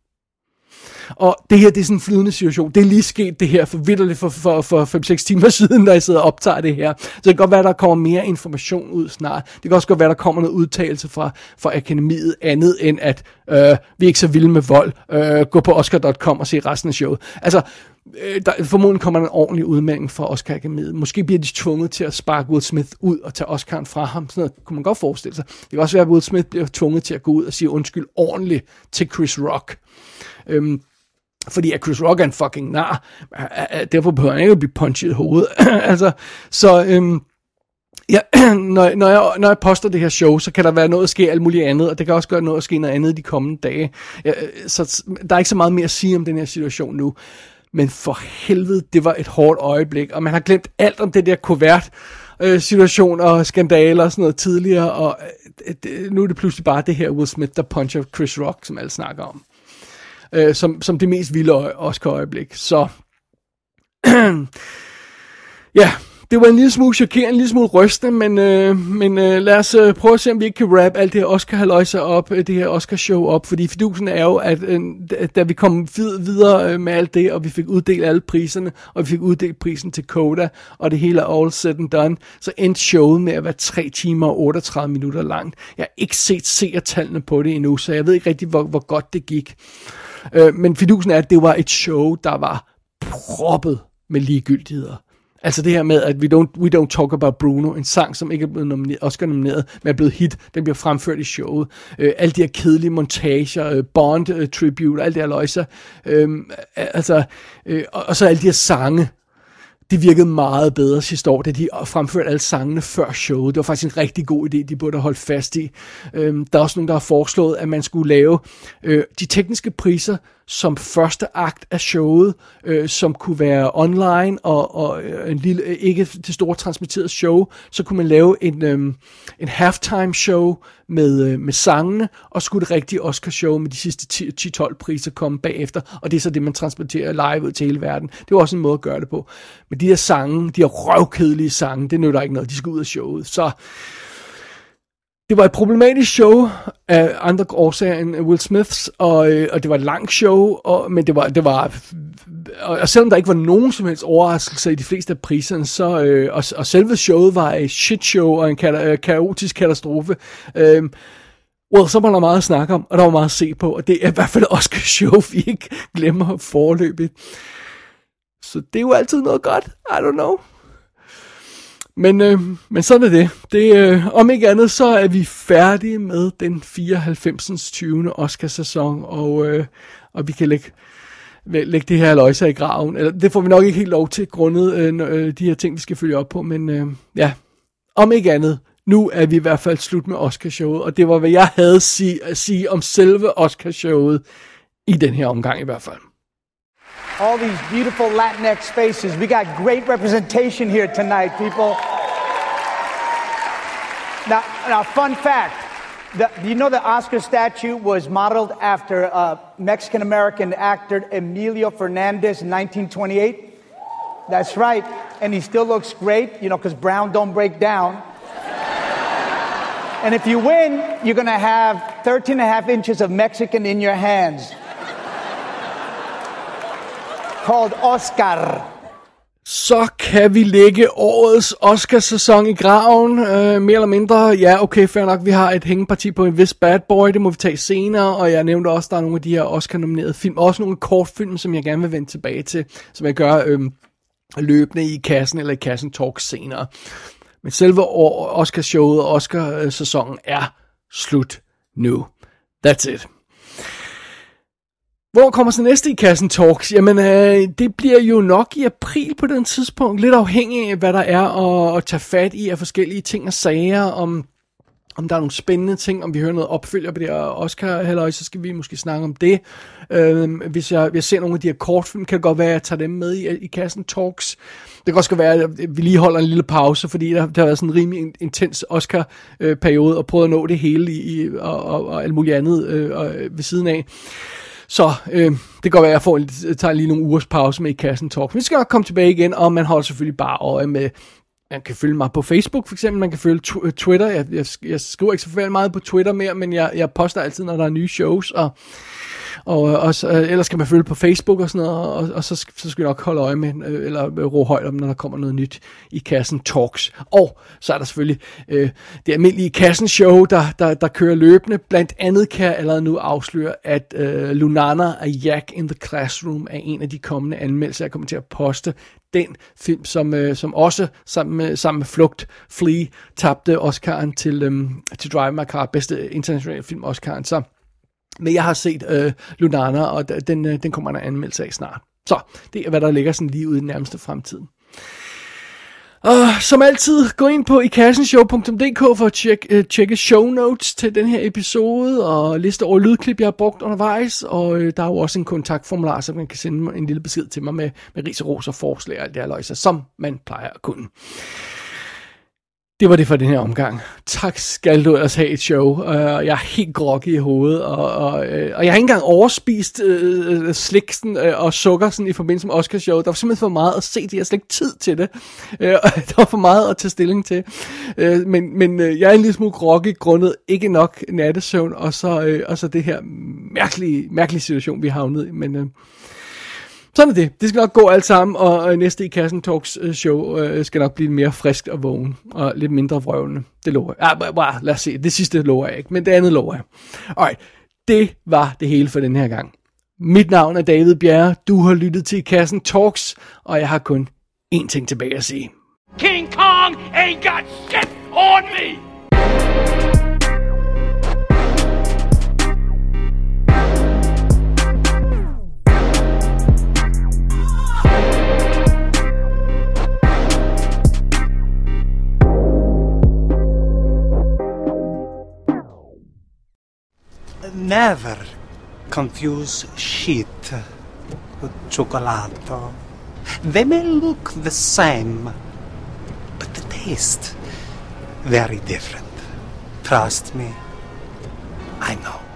Og det her, det er sådan en flydende situation. Det er lige sket det her for vidderligt for, for, for 5-6 timer [laughs] siden, da jeg sidder og optager det her. Så det kan godt være, der kommer mere information ud snart. Det kan også godt være, der kommer noget udtalelse fra, fra akademiet andet end at øh, vi er ikke så vilde med vold. Øh, gå på oscar.com og se resten af showet. Altså, øh, der, formodentlig kommer der en ordentlig udmelding fra Oscar Akademiet. Måske bliver de tvunget til at sparke Will Smith ud og tage Oscar'en fra ham. Sådan noget kunne man godt forestille sig. Det kan også være, at Will Smith bliver tvunget til at gå ud og sige undskyld ordentligt til Chris Rock. Øhm, fordi at Chris Rock er en fucking nar. Derfor behøver han ikke at blive punchet i hovedet. [clears throat] altså, så... Øhm, Ja, [clears throat] når, når, jeg, når jeg poster det her show, så kan der være noget at ske alt muligt andet, og det kan også gøre noget at ske noget andet de kommende dage. Ja, øh, så der er ikke så meget mere at sige om den her situation nu. Men for helvede, det var et hårdt øjeblik, og man har glemt alt om det der kuvert øh, situation og skandaler og sådan noget tidligere, og øh, nu er det pludselig bare det her Will Smith, der puncher Chris Rock, som alle snakker om øh, som, som det mest vilde Oscar-øjeblik. Så [clears throat] ja, det var en lille smule chokerende, en lille smule rystende, men, øh, men øh, lad os øh, prøve at se, om vi ikke kan wrap alt det her oscar haløjse op, øh, det her Oscar-show op, fordi fidusen er jo, at øh, da vi kom videre øh, med alt det, og vi fik uddelt alle priserne, og vi fik uddelt prisen til Coda, og det hele er all said and done, så endte showet med at være 3 timer og 38 minutter langt. Jeg har ikke set seertallene på det endnu, så jeg ved ikke rigtig, hvor, hvor godt det gik. Øh, men fidusen er, at det var et show, der var proppet med ligegyldigheder. Altså det her med, at we don't, we don't talk about Bruno, en sang, som ikke er blevet nomineret, Oscar nomineret, men er blevet hit, den bliver fremført i showet. Øh, alle de her kedelige montager, øh, Bond-tribute, øh, tribute, alt det her løjser. Øh, altså, øh, og, og så alle de her sange, det virkede meget bedre sidste år, da de fremførte alle sangene før showet. Det var faktisk en rigtig god idé, de burde holde fast i. Øhm, der er også nogen, der har foreslået, at man skulle lave øh, de tekniske priser som første akt af showet, øh, som kunne være online og, og øh, en lille, øh, ikke til store transmitteret show, så kunne man lave en, øh, en halftime show med, øh, med sangene, og skulle det rigtige Oscar show med de sidste 10-12 priser komme bagefter, og det er så det, man transporterer live ud til hele verden. Det var også en måde at gøre det på. Men de her sange, de her røvkedelige sange, det nytter ikke noget, de skal ud af showet. Så det var et problematisk show af andre årsager end Will Smiths, og, øh, og det var et langt show, og, men det var, det var og selvom der ikke var nogen som helst overraskelse i de fleste af priserne, så, øh, og, og selve showet var et shit show og en ka- øh, kaotisk katastrofe, øh, well, så var der meget at snakke om, og der var meget at se på, og det er i hvert fald også et show, vi ikke glemmer forløbet. Så det er jo altid noget godt, I don't know. Men, øh, men sådan er det. det øh, om ikke andet, så er vi færdige med den 94. 20. Oscar-sæson, og, øh, og vi kan lægge, lægge det her løjser i graven. Eller, det får vi nok ikke helt lov til, grundet øh, øh, de her ting, vi skal følge op på. Men øh, ja, om ikke andet, nu er vi i hvert fald slut med Oscar-showet, og det var, hvad jeg havde sige, at sige om selve Oscar-showet i den her omgang i hvert fald. All these beautiful Latinx faces. We got great representation here tonight, people. Now, now fun fact. The, you know the Oscar statue was modeled after uh, Mexican American actor Emilio Fernandez in 1928? That's right. And he still looks great, you know, because brown don't break down. and if you win, you're going to have 13 and a half inches of Mexican in your hands. Called Oscar. Så kan vi lægge årets Oscar-sæson i graven, øh, mere eller mindre. Ja, okay, fair nok, vi har et hængeparti på en vis bad boy, det må vi tage senere, og jeg nævnte også, at der er nogle af de her Oscar-nominerede film, også nogle kortfilm, som jeg gerne vil vende tilbage til, som jeg gør øh, løbende i kassen eller i kassen talk senere. Men selve Oscar-showet og Oscar-sæsonen er slut nu. That's it. Hvor kommer så næste i kassen talks? Jamen, øh, det bliver jo nok i april på den tidspunkt. Lidt afhængig af, hvad der er at, at tage fat i af forskellige ting og sager. Om, om der er nogle spændende ting, om vi hører noget opfølger på det her Oscar halløj, så skal vi måske snakke om det. Øh, hvis jeg, hvis jeg ser nogle af de her kortfilm, kan det godt være, at jeg tager dem med i, i kassen talks. Det kan også være, at vi lige holder en lille pause, fordi der, der har været sådan en rimelig intens Oscar-periode, og prøvet at nå det hele i, i og, og, og alt muligt andet øh, og, øh, ved siden af. Så øh, det kan godt være, at jeg får en, tager lige nogle ugers pause med i kassen talk. Vi skal nok komme tilbage igen, og man holder selvfølgelig bare øje med, man kan følge mig på Facebook for eksempel, man kan følge øh, Twitter. Jeg, jeg, jeg skriver ikke så meget på Twitter mere, men jeg, jeg poster altid, når der er nye shows, og og, øh, og så, øh, ellers kan man følge på Facebook og sådan noget, og, og så, så skal vi nok holde øje med, øh, eller ro højt om, når der kommer noget nyt i Kassen Talks. Og så er der selvfølgelig øh, det almindelige Kassen Show, der, der, der kører løbende. Blandt andet kan jeg allerede nu afsløre, at øh, Lunana og Jack in the Classroom er en af de kommende anmeldelser, jeg kommer til at poste. Den film, som, øh, som også sammen med, sammen med Flugt, Flea, tabte Oscar'en til, øh, til Drive My Car, bedste internationale film Oscar'en. Så men jeg har set øh, Lunana, og den, øh, den kommer der anmeldelse af snart. Så det er, hvad der ligger sådan lige ude i den nærmeste fremtid. Og som altid, gå ind på ikassenshow.dk for at tjekke, øh, tjekke show notes til den her episode, og liste over lydklip, jeg har brugt undervejs, og øh, der er jo også en kontaktformular, så man kan sende en lille besked til mig med, med ris og ros og forslag og alt det her løjse, som man plejer at kunne. Det var det for den her omgang. Tak skal du ellers have et show. Uh, øh, jeg er helt groggy i hovedet, og, og, uh, og jeg har ikke engang overspist øh, uh, slik sådan, uh, og sukker sådan, i forbindelse med Oscar show. Der var simpelthen for meget at se det. Jeg har slet ikke tid til det. Uh, [laughs] der var for meget at tage stilling til. Uh, men men uh, jeg er en lille smule groggy grundet ikke nok nattesøvn, og så, uh, og så det her mærkelige, mærkelige situation, vi har havnet i. Men... Uh, sådan er det. Det skal nok gå alt sammen, og næste i Kassen Talks øh, show øh, skal nok blive mere frisk og vågen, og lidt mindre vrøvlende. Det lover jeg. Ah, bare, lad os se. Det sidste lover jeg ikke, men det andet lover jeg. Alright, det var det hele for den her gang. Mit navn er David Bjerre. Du har lyttet til Kassen Talks, og jeg har kun én ting tilbage at sige. King Kong ain't got shit on me! Never confuse shit with chocolato. They may look the same, but the taste very different. Trust me, I know.